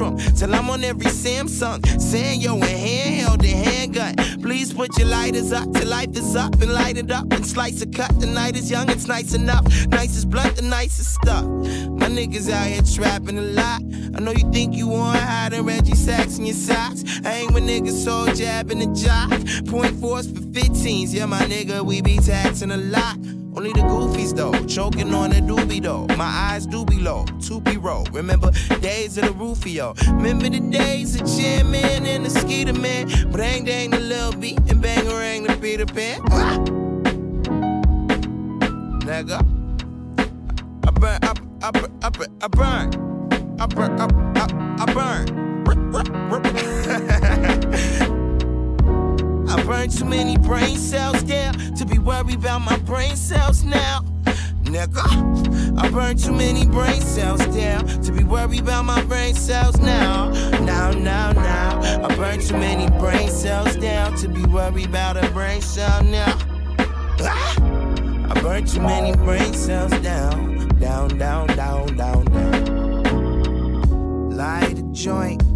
M: Tantrum till I'm on every Samsung. Saying yo, a handheld and handgun. Please put your lighters up till life is up and light it up and slice a cut. The night is young, it's nice enough. nice Nicest blunt, the nicest stuff. My niggas out here trapping a lot. I know you think you want hiding Reggie Sacks in your socks. I ain't with niggas so jabbing the job. Point fours for 15s, yeah, my nigga, we be taxing a lot. Though, choking on a doobie though. My eyes do be low, be roll. Remember days of the Rufio. Remember the days of Man and the Skeeter Man. Bang dang the little beat and bang rang the Peter Pan. Ah! Nigga.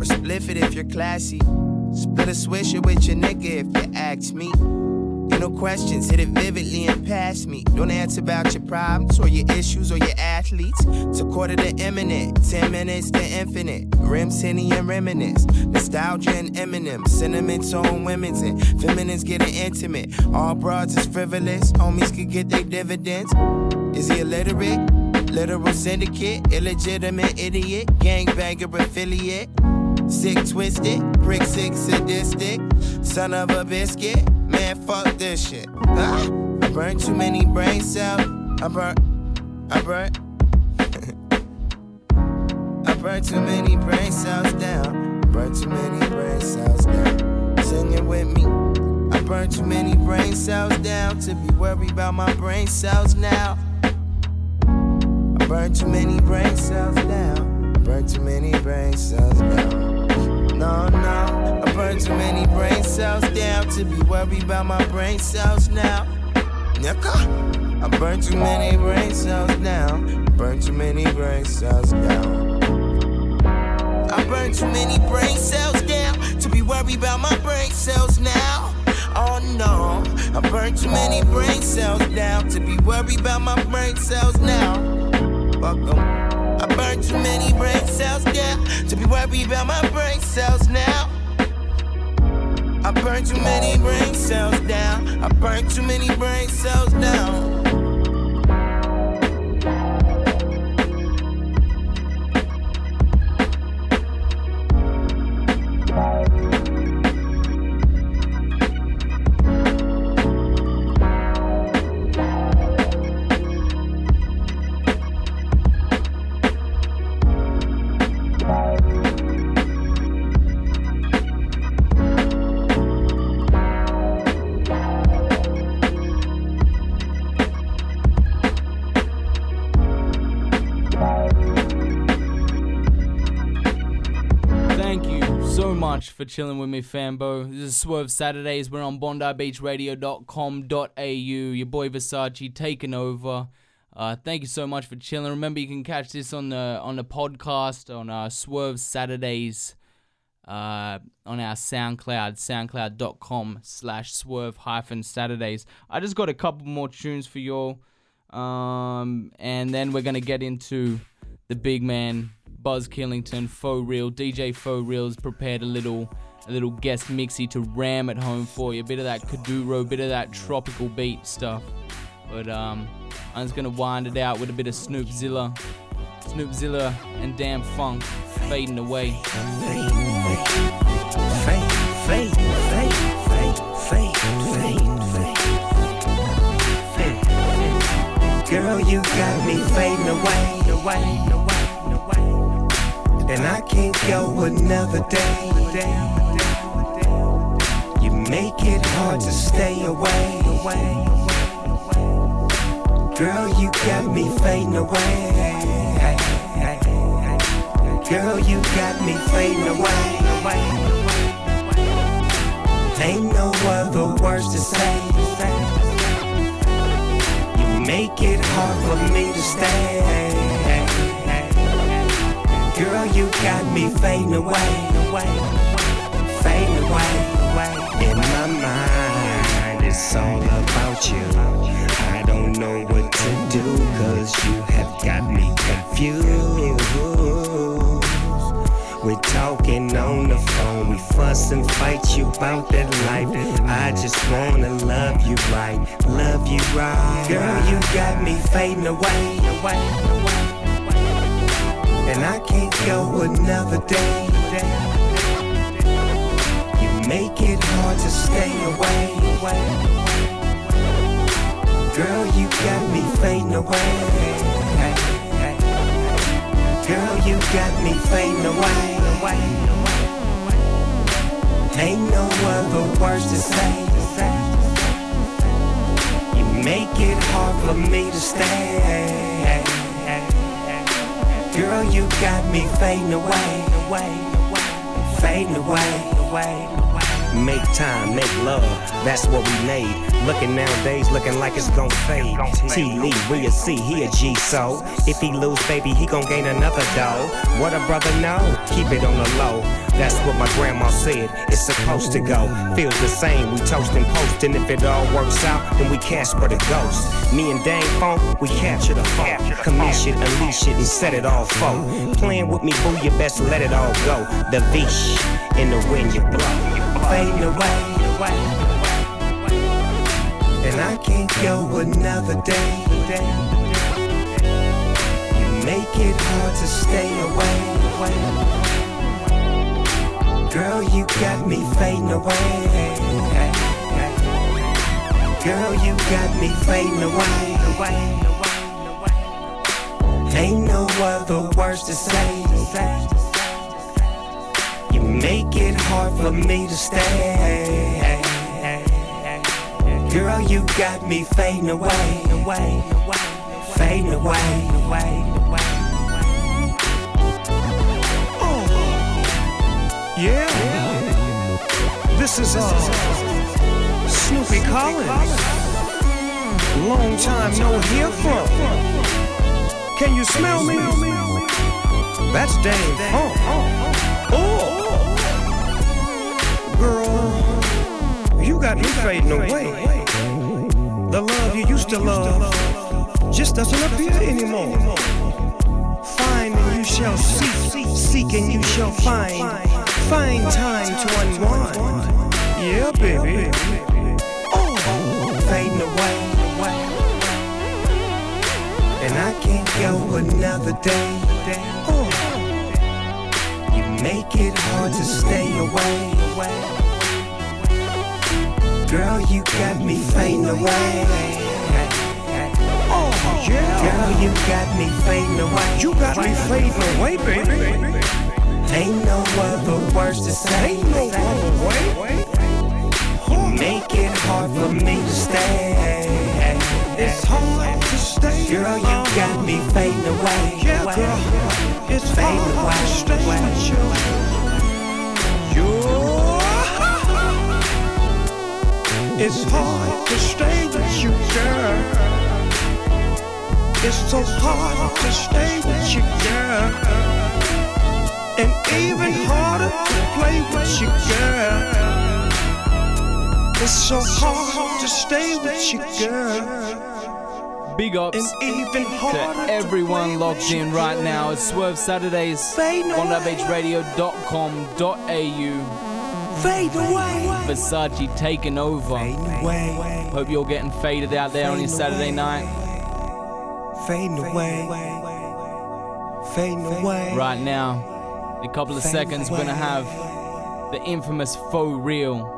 M: Or spliff it if you're classy. Split a swisher with your nigga if you ask me. Ain't no questions, hit it vividly and pass me. Don't answer about your problems or your issues or your athletes. It's a quarter to imminent, ten minutes to infinite. Rim, Cindy, and reminisce. Nostalgia and Eminem. Sentiments on women's and feminines getting intimate. All broads is frivolous, homies could get their dividends. Is he illiterate? Literal syndicate, illegitimate idiot, gangbanger affiliate. Sick twisted, prick sick sadistic, son of a biscuit. Man, fuck this shit. Ah, I burned too many brain cells. I burnt, I burnt,
U: I burn too many brain cells down. Burn too many brain cells down. Sing it with me. I burn too many brain cells down to be worried about my brain cells now. I burn too many brain cells down. I burn too many brain cells down. No, no. I burn too many brain cells down to be worried about my brain cells now. Nigga. I burn too many brain cells down. Burn too many brain cells down. I burn too many brain cells down to be worried about my brain cells now. Oh no, I burn too many brain cells down to be worried about my brain cells now. Fuck 'em. I burn too many brain cells down to be worried about my brain cells now. I burn too many brain cells down. I burn too many brain cells down.
A: For chilling with me, Fambo. This is Swerve Saturdays. We're on BondiBeachRadio.com.au. Your boy Versace taking over. Uh, thank you so much for chilling. Remember, you can catch this on the on the podcast on uh, Swerve Saturdays uh, on our SoundCloud, soundcloud.com slash swerve hyphen Saturdays. I just got a couple more tunes for y'all. Um, and then we're going to get into the big man, Buzz Killington, Phaux Real. DJ Phaux Real's prepared a little a little guest mixy to ram at home for you. A bit of that Kuduro, a bit of that tropical beat stuff. But um, I'm just to wind it out with a bit of Snoop Zilla. Snoop Zilla and Dam-Funk fading away.
U: Girl, you got me fading away, away, away. And I can't go another day. You make it hard to stay away. Girl, you got me fading away. Girl, you got me fading away. Ain't no other words to say. You make it hard for me to stay. Girl, you got me fading away. Away, fading away. Away in my mind, it's all about you. I don't know what to do, cause you have got me confused. We're talking on the phone, we fuss and fight you about that life. I just wanna love you right, love you right. Girl, you got me fading away, away, away, and I can't go another day. You make it hard to stay away. Girl, you got me fading away. Girl, you got me fading away. Ain't no other words to say. You make it hard for me to stay. Girl, you got me fading away. Away, away, fading away, away. Make time, make love, that's what we made. Looking nowadays, looking like it's gon' fade. T Lee, we a C, he a G, so if he lose, baby, he gon' gain another dough. What a brother know, keep it on the low. That's what my grandma said, it's supposed to go. Feels the same, we toast and post, and if it all works out, then we Casper the ghost. Me and Dang Funk, we capture the funk. Commish it, unleash it, and set it all for. Playing with me, boo, you best let it all go. The Vish, in the wind you blow. Fading away, and I can't go another day. You make it hard to stay away. Girl, you got me fading away. Girl, you got me fading away. Ain't no other words to say. Make it hard for me to stay. Girl, you got me fading away, away, fading away, away.
L: Yeah. This is uh Snoopy Collins. Long time no hear from. Can you smell me? That's Dave Funk. Oh, girl, you got me fading away. The love you used to love just doesn't appear anymore. Find and you shall seek, seek and you shall find. Find time to unwind. Yeah, baby.
U: Oh, fading away, and I can't go another day. Oh, you make it hard to stay away. Girl, you got me fading away.
L: Oh, yeah.
U: Girl, you got me fading away.
L: You got me fading away, baby.
U: Ain't no other words to say.
L: Ain't no other way.
U: You make it hard for me to stay.
L: It's hard to stay.
U: Girl, you got me fading away.
L: Yeah, girl. It's
U: fading away.
L: to stay with you. You. It's hard to stay with you, girl. It's so hard to stay with you, girl. And even harder to play with you, girl. It's so hard to stay with you, girl.
A: Big ups
L: And even harder
A: to everyone logged in right now. It's Swerve Saturdays on BondiBeachRadio.com.au.
U: Fade away.
A: Versace taking over.
U: away.
A: Hope you're getting faded out there on your Saturday night.
U: Fading away. Fading away.
A: Right now, in a couple of
U: Fade
A: seconds, we're gonna have the infamous Phaux Real.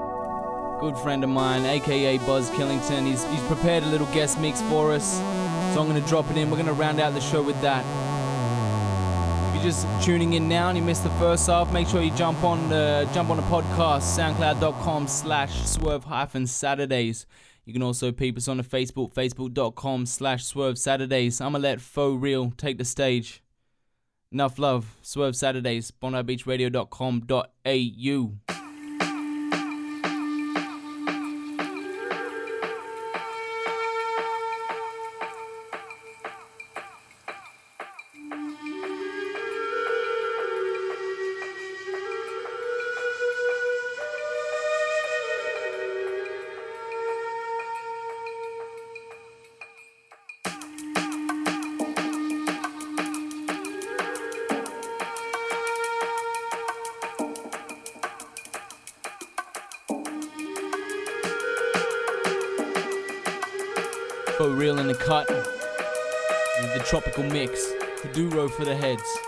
A: Good friend of mine, aka Buzz Killington. He's, he's prepared a little guest mix for us. So I'm gonna drop it in. We're gonna round out the show with that. You're just tuning in now and you missed the first half, make sure you jump on the jump on the podcast, soundcloud.com slash swerve hyphen Saturdays. You can also peep us on the Facebook, facebook.com slash swerve Saturdays. I'ma let Phaux Real take the stage. Enough love. Swerve Saturdays, bondibeachradio.com.au. tropical mix. Kuduro for the heads.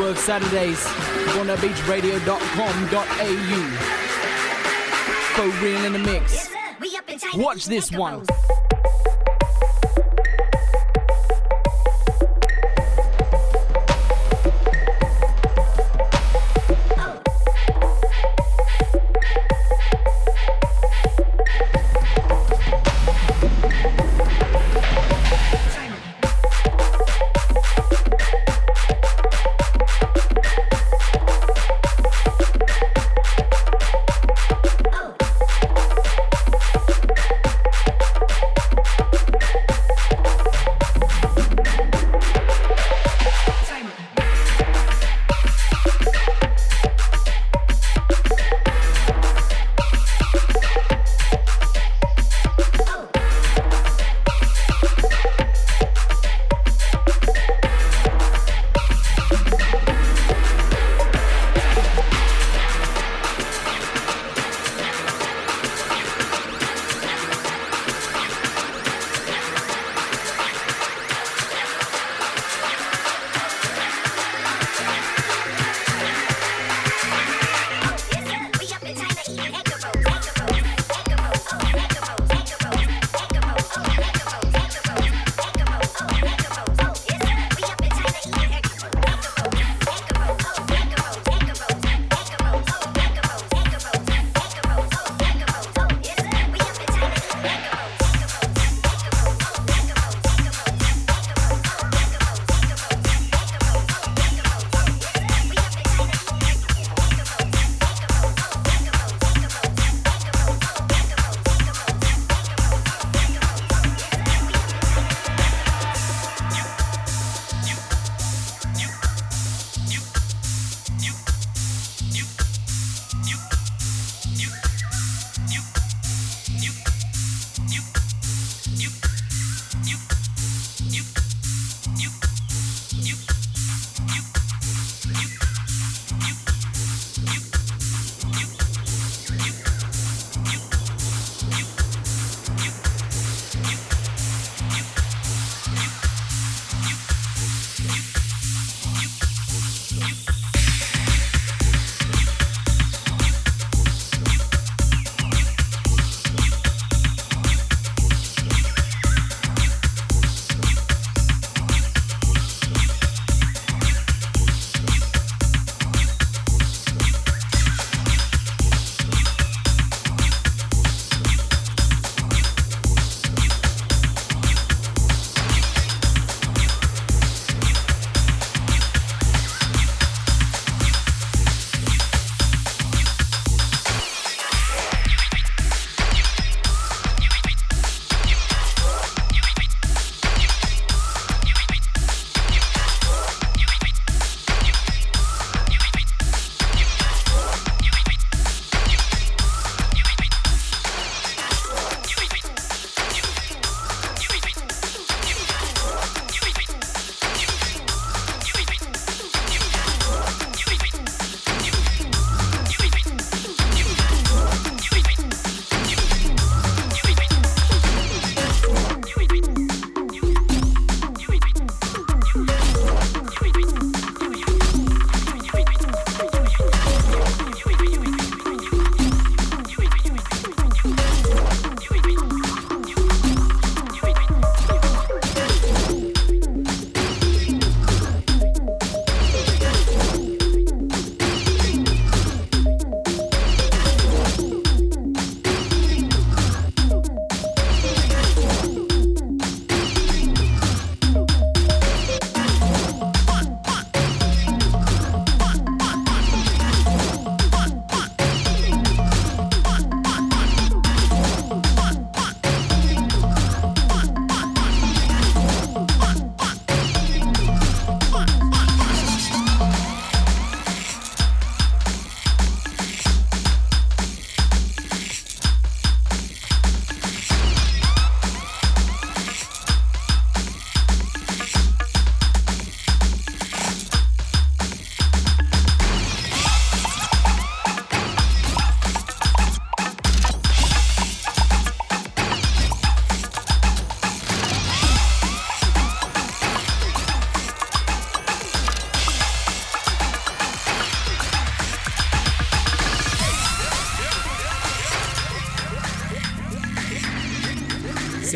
A: Tuned in to Swerve Saturdays on beachradio.com.au. Phaux Real in the mix. Watch this one.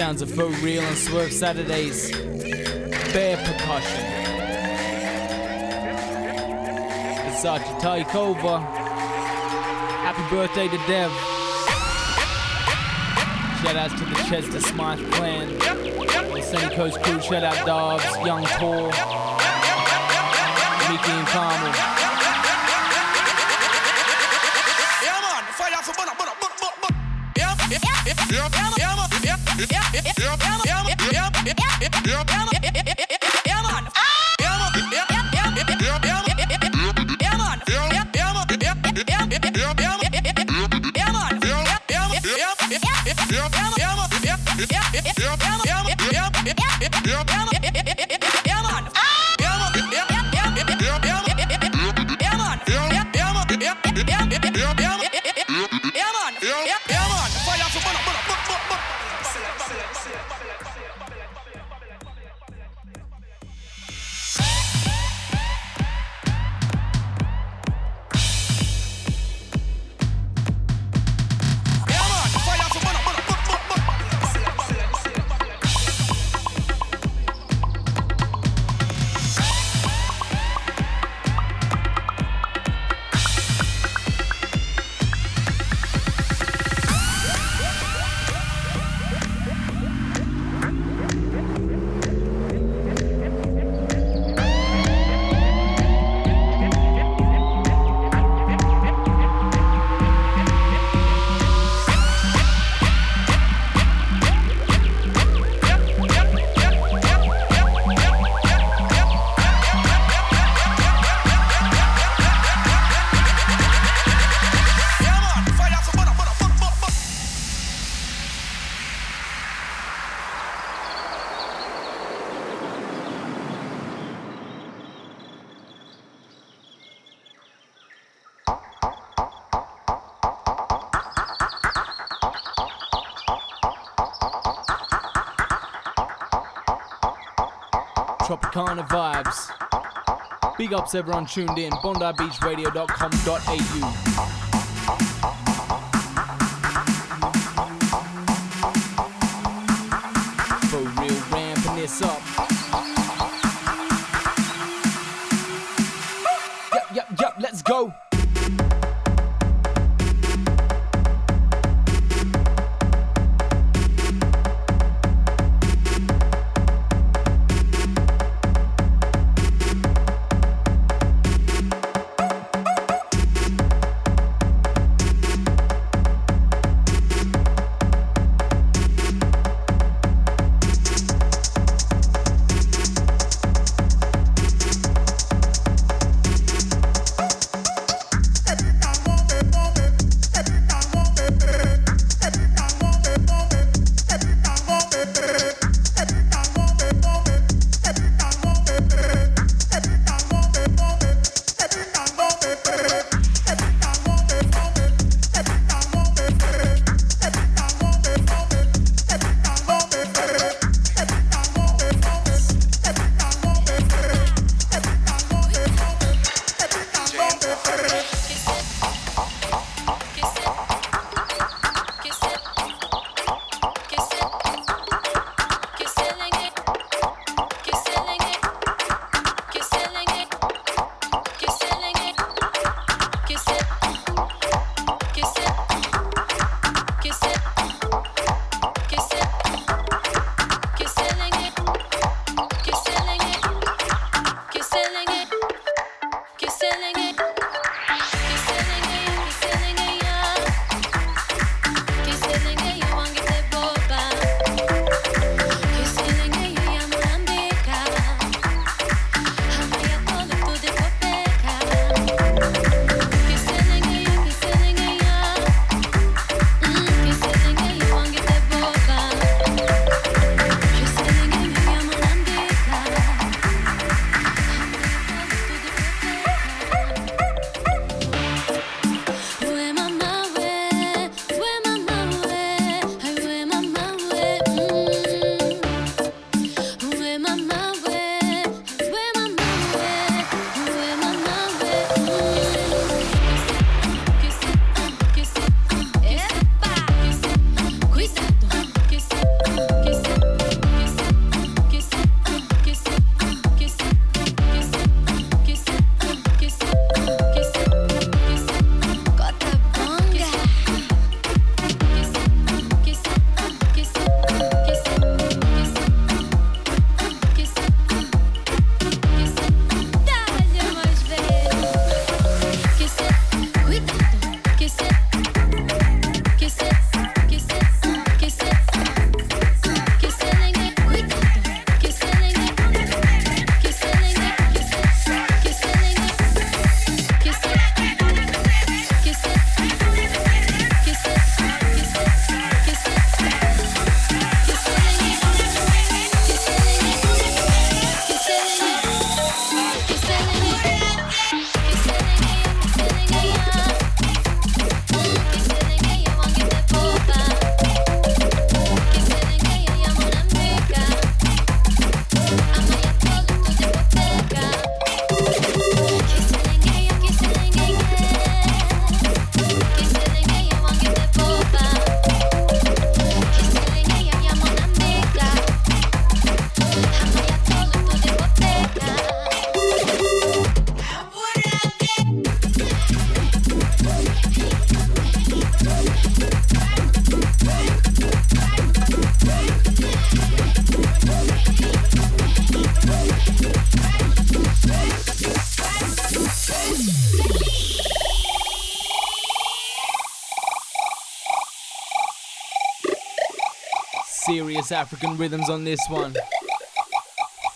A: Sounds of Phaux Real and Swerve Saturdays. Bare Percussion. It's time to take over. Happy birthday to Dev. Shout out to the Chester Smythe clan. The Sunny Coast crew, shout out Dobbs, Young Paul, Mickey and Carmel.
V: kind
A: of vibes. Big ups everyone tuned in. BondiBeachRadio.com.au.
K: African rhythms on this one.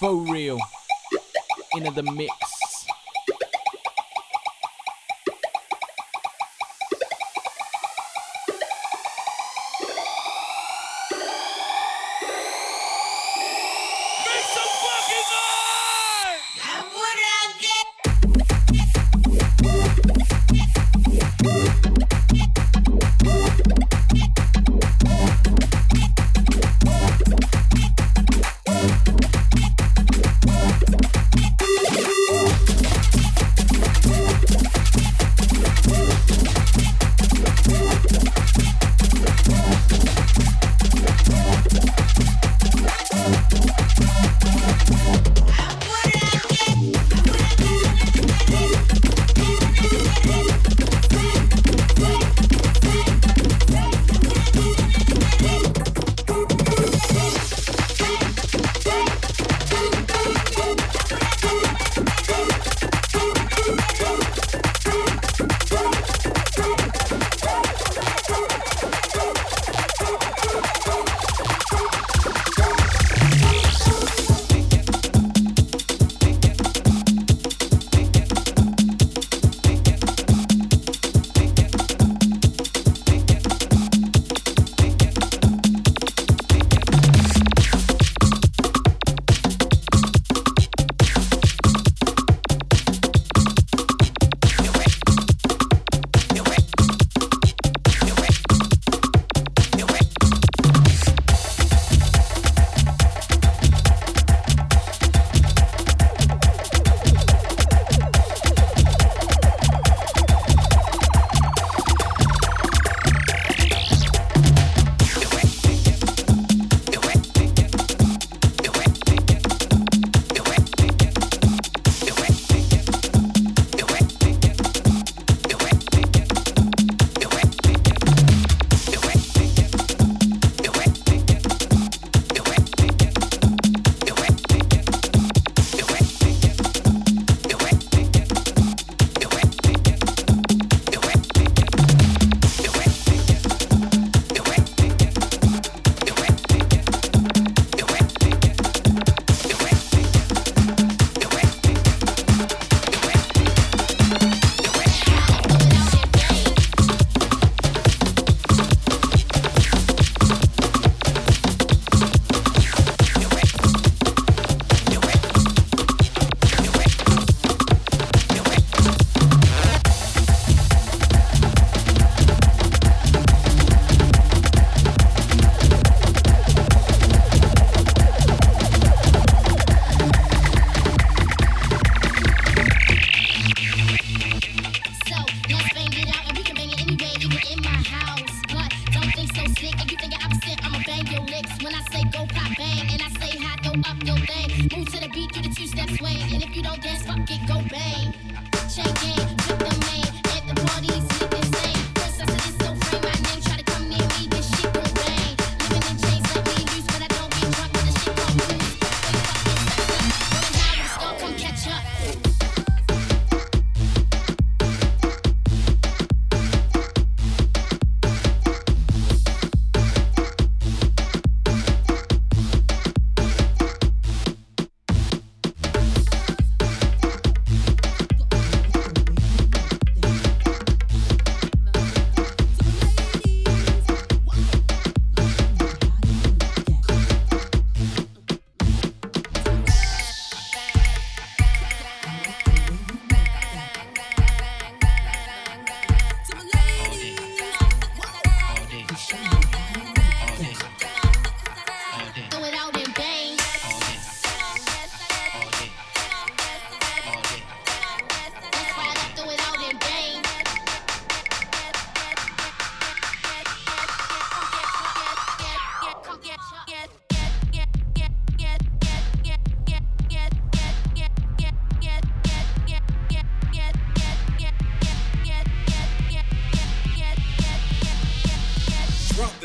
K: Phaux Real. Into the mix.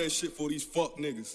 W: Shit for these fuck niggas.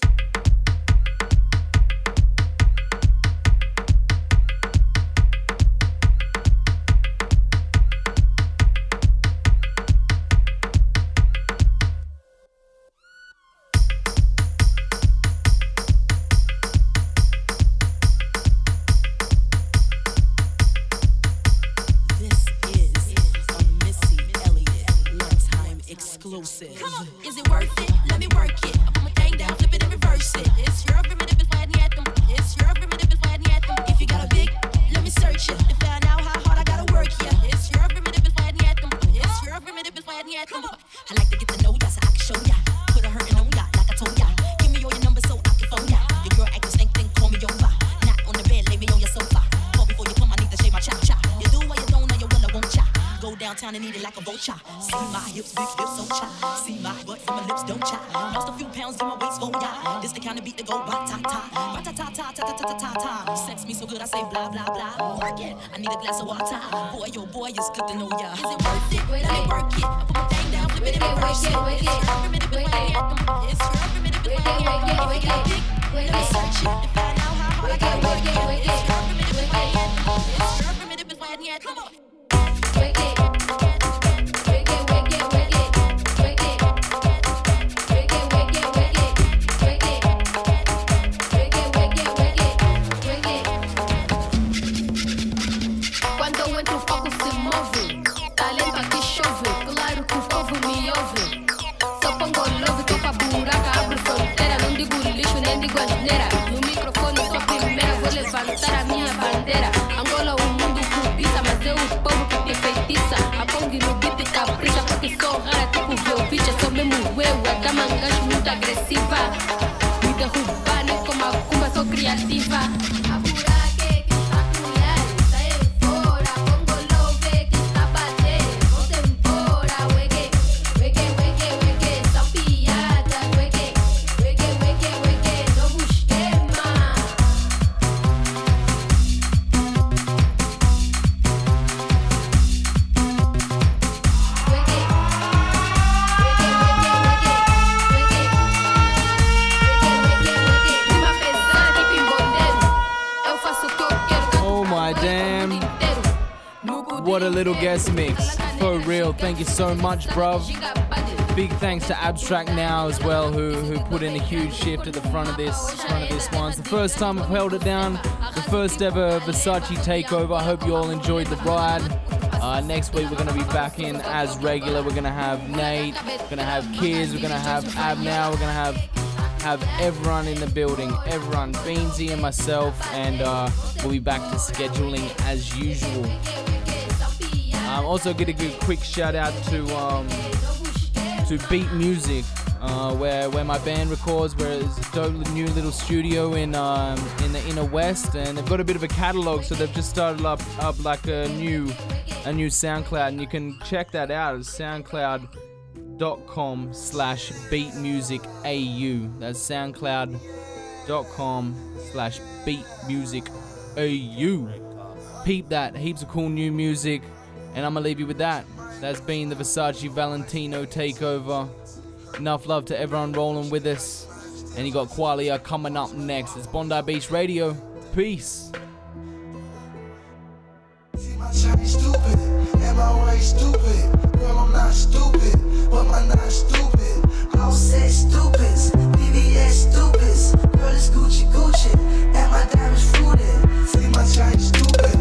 X: Hips, big hips, so chai. See my butt and my lips don't chai. Lost a few pounds in my waist, for ya. This the kind of beat that go ba ta ta, ba ta ta ta ta ta ta ta ta. Sex me so good I say blah blah blah. Work it, I need a glass of water. Boy, yo boy, it's good to know ya. Is it worth it? Let me work it. I put my thing down, flip it and reverse it. It's primitive with my hand. It's primitive with my hand. If you got dick, let me search it. To find out how hard I can work it. It's primitive with my hand. It's primitive with my hand. Come on.
Y: Quando No microfone, sou primeira, vou levantar a minha bandeira. Angola, o mundo cobiça, mas eu o povo que te feitiça. A Pong no beat capricha, porque sou rara, tipo Velvicha. Sou mesmo eu, a dama muito agressiva. Me derrubar,
A: little guest mix. Phaux Real. Thank you so much, bruv. Big thanks to Abstract Now as well, who who put in a huge shift at the front of this front of this one. It's the first time I've held it down. The first ever Versace takeover. I hope you all enjoyed the ride. Uh, next week we're gonna be back in as regular. We're gonna have Nate. We're gonna have kids. We're gonna have Ab now. We're gonna have have everyone in the building, everyone, Beansy and myself, and uh, we'll be back to scheduling as usual. Um, also, get a good quick shout out to um, to Beat Music, uh, where where my band records. Where it's a dope new little studio in um, in the inner west, and they've got a bit of a catalog. So they've just started up up like a new a new SoundCloud, and you can check that out. SoundCloud soundcloud.com slash beatmusicau. That's soundcloud.com slash beatmusicau. Peep that. Heaps of cool new music. And I'm to leave you with that. That's been the Versace Valentino takeover. Enough love to everyone rolling with us. And you got Qualia coming up next. It's Bondi Beach Radio. Peace.
Z: Girl, it's Gucci Gucci, and my diamonds fruited. See my shawty stupid,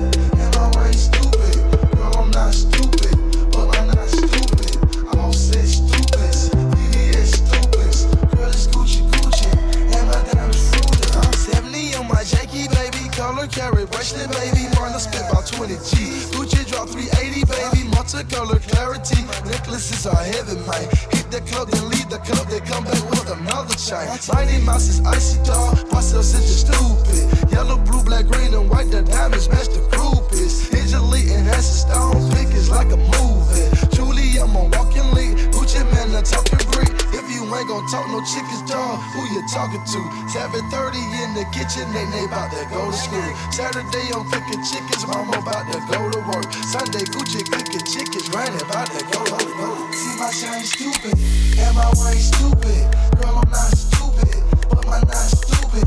Z: Yellow, blue, black, green, and white. The diamonds match the groupies. Digitally enhanced stones. Is like a movie. Truly, I'm a walking lead. Gucci Mane, a talking Greek. If you ain't gon' talk no chickens, dog, who you talking to? 7:30 in the kitchen, they they about to go to school. Saturday I'm cooking chickens, mama about to go to work. Sunday Gucci cooking chickens, granny about to go to. See my shine stupid, and my way stupid. Girl, I'm not stupid, but my not stupid.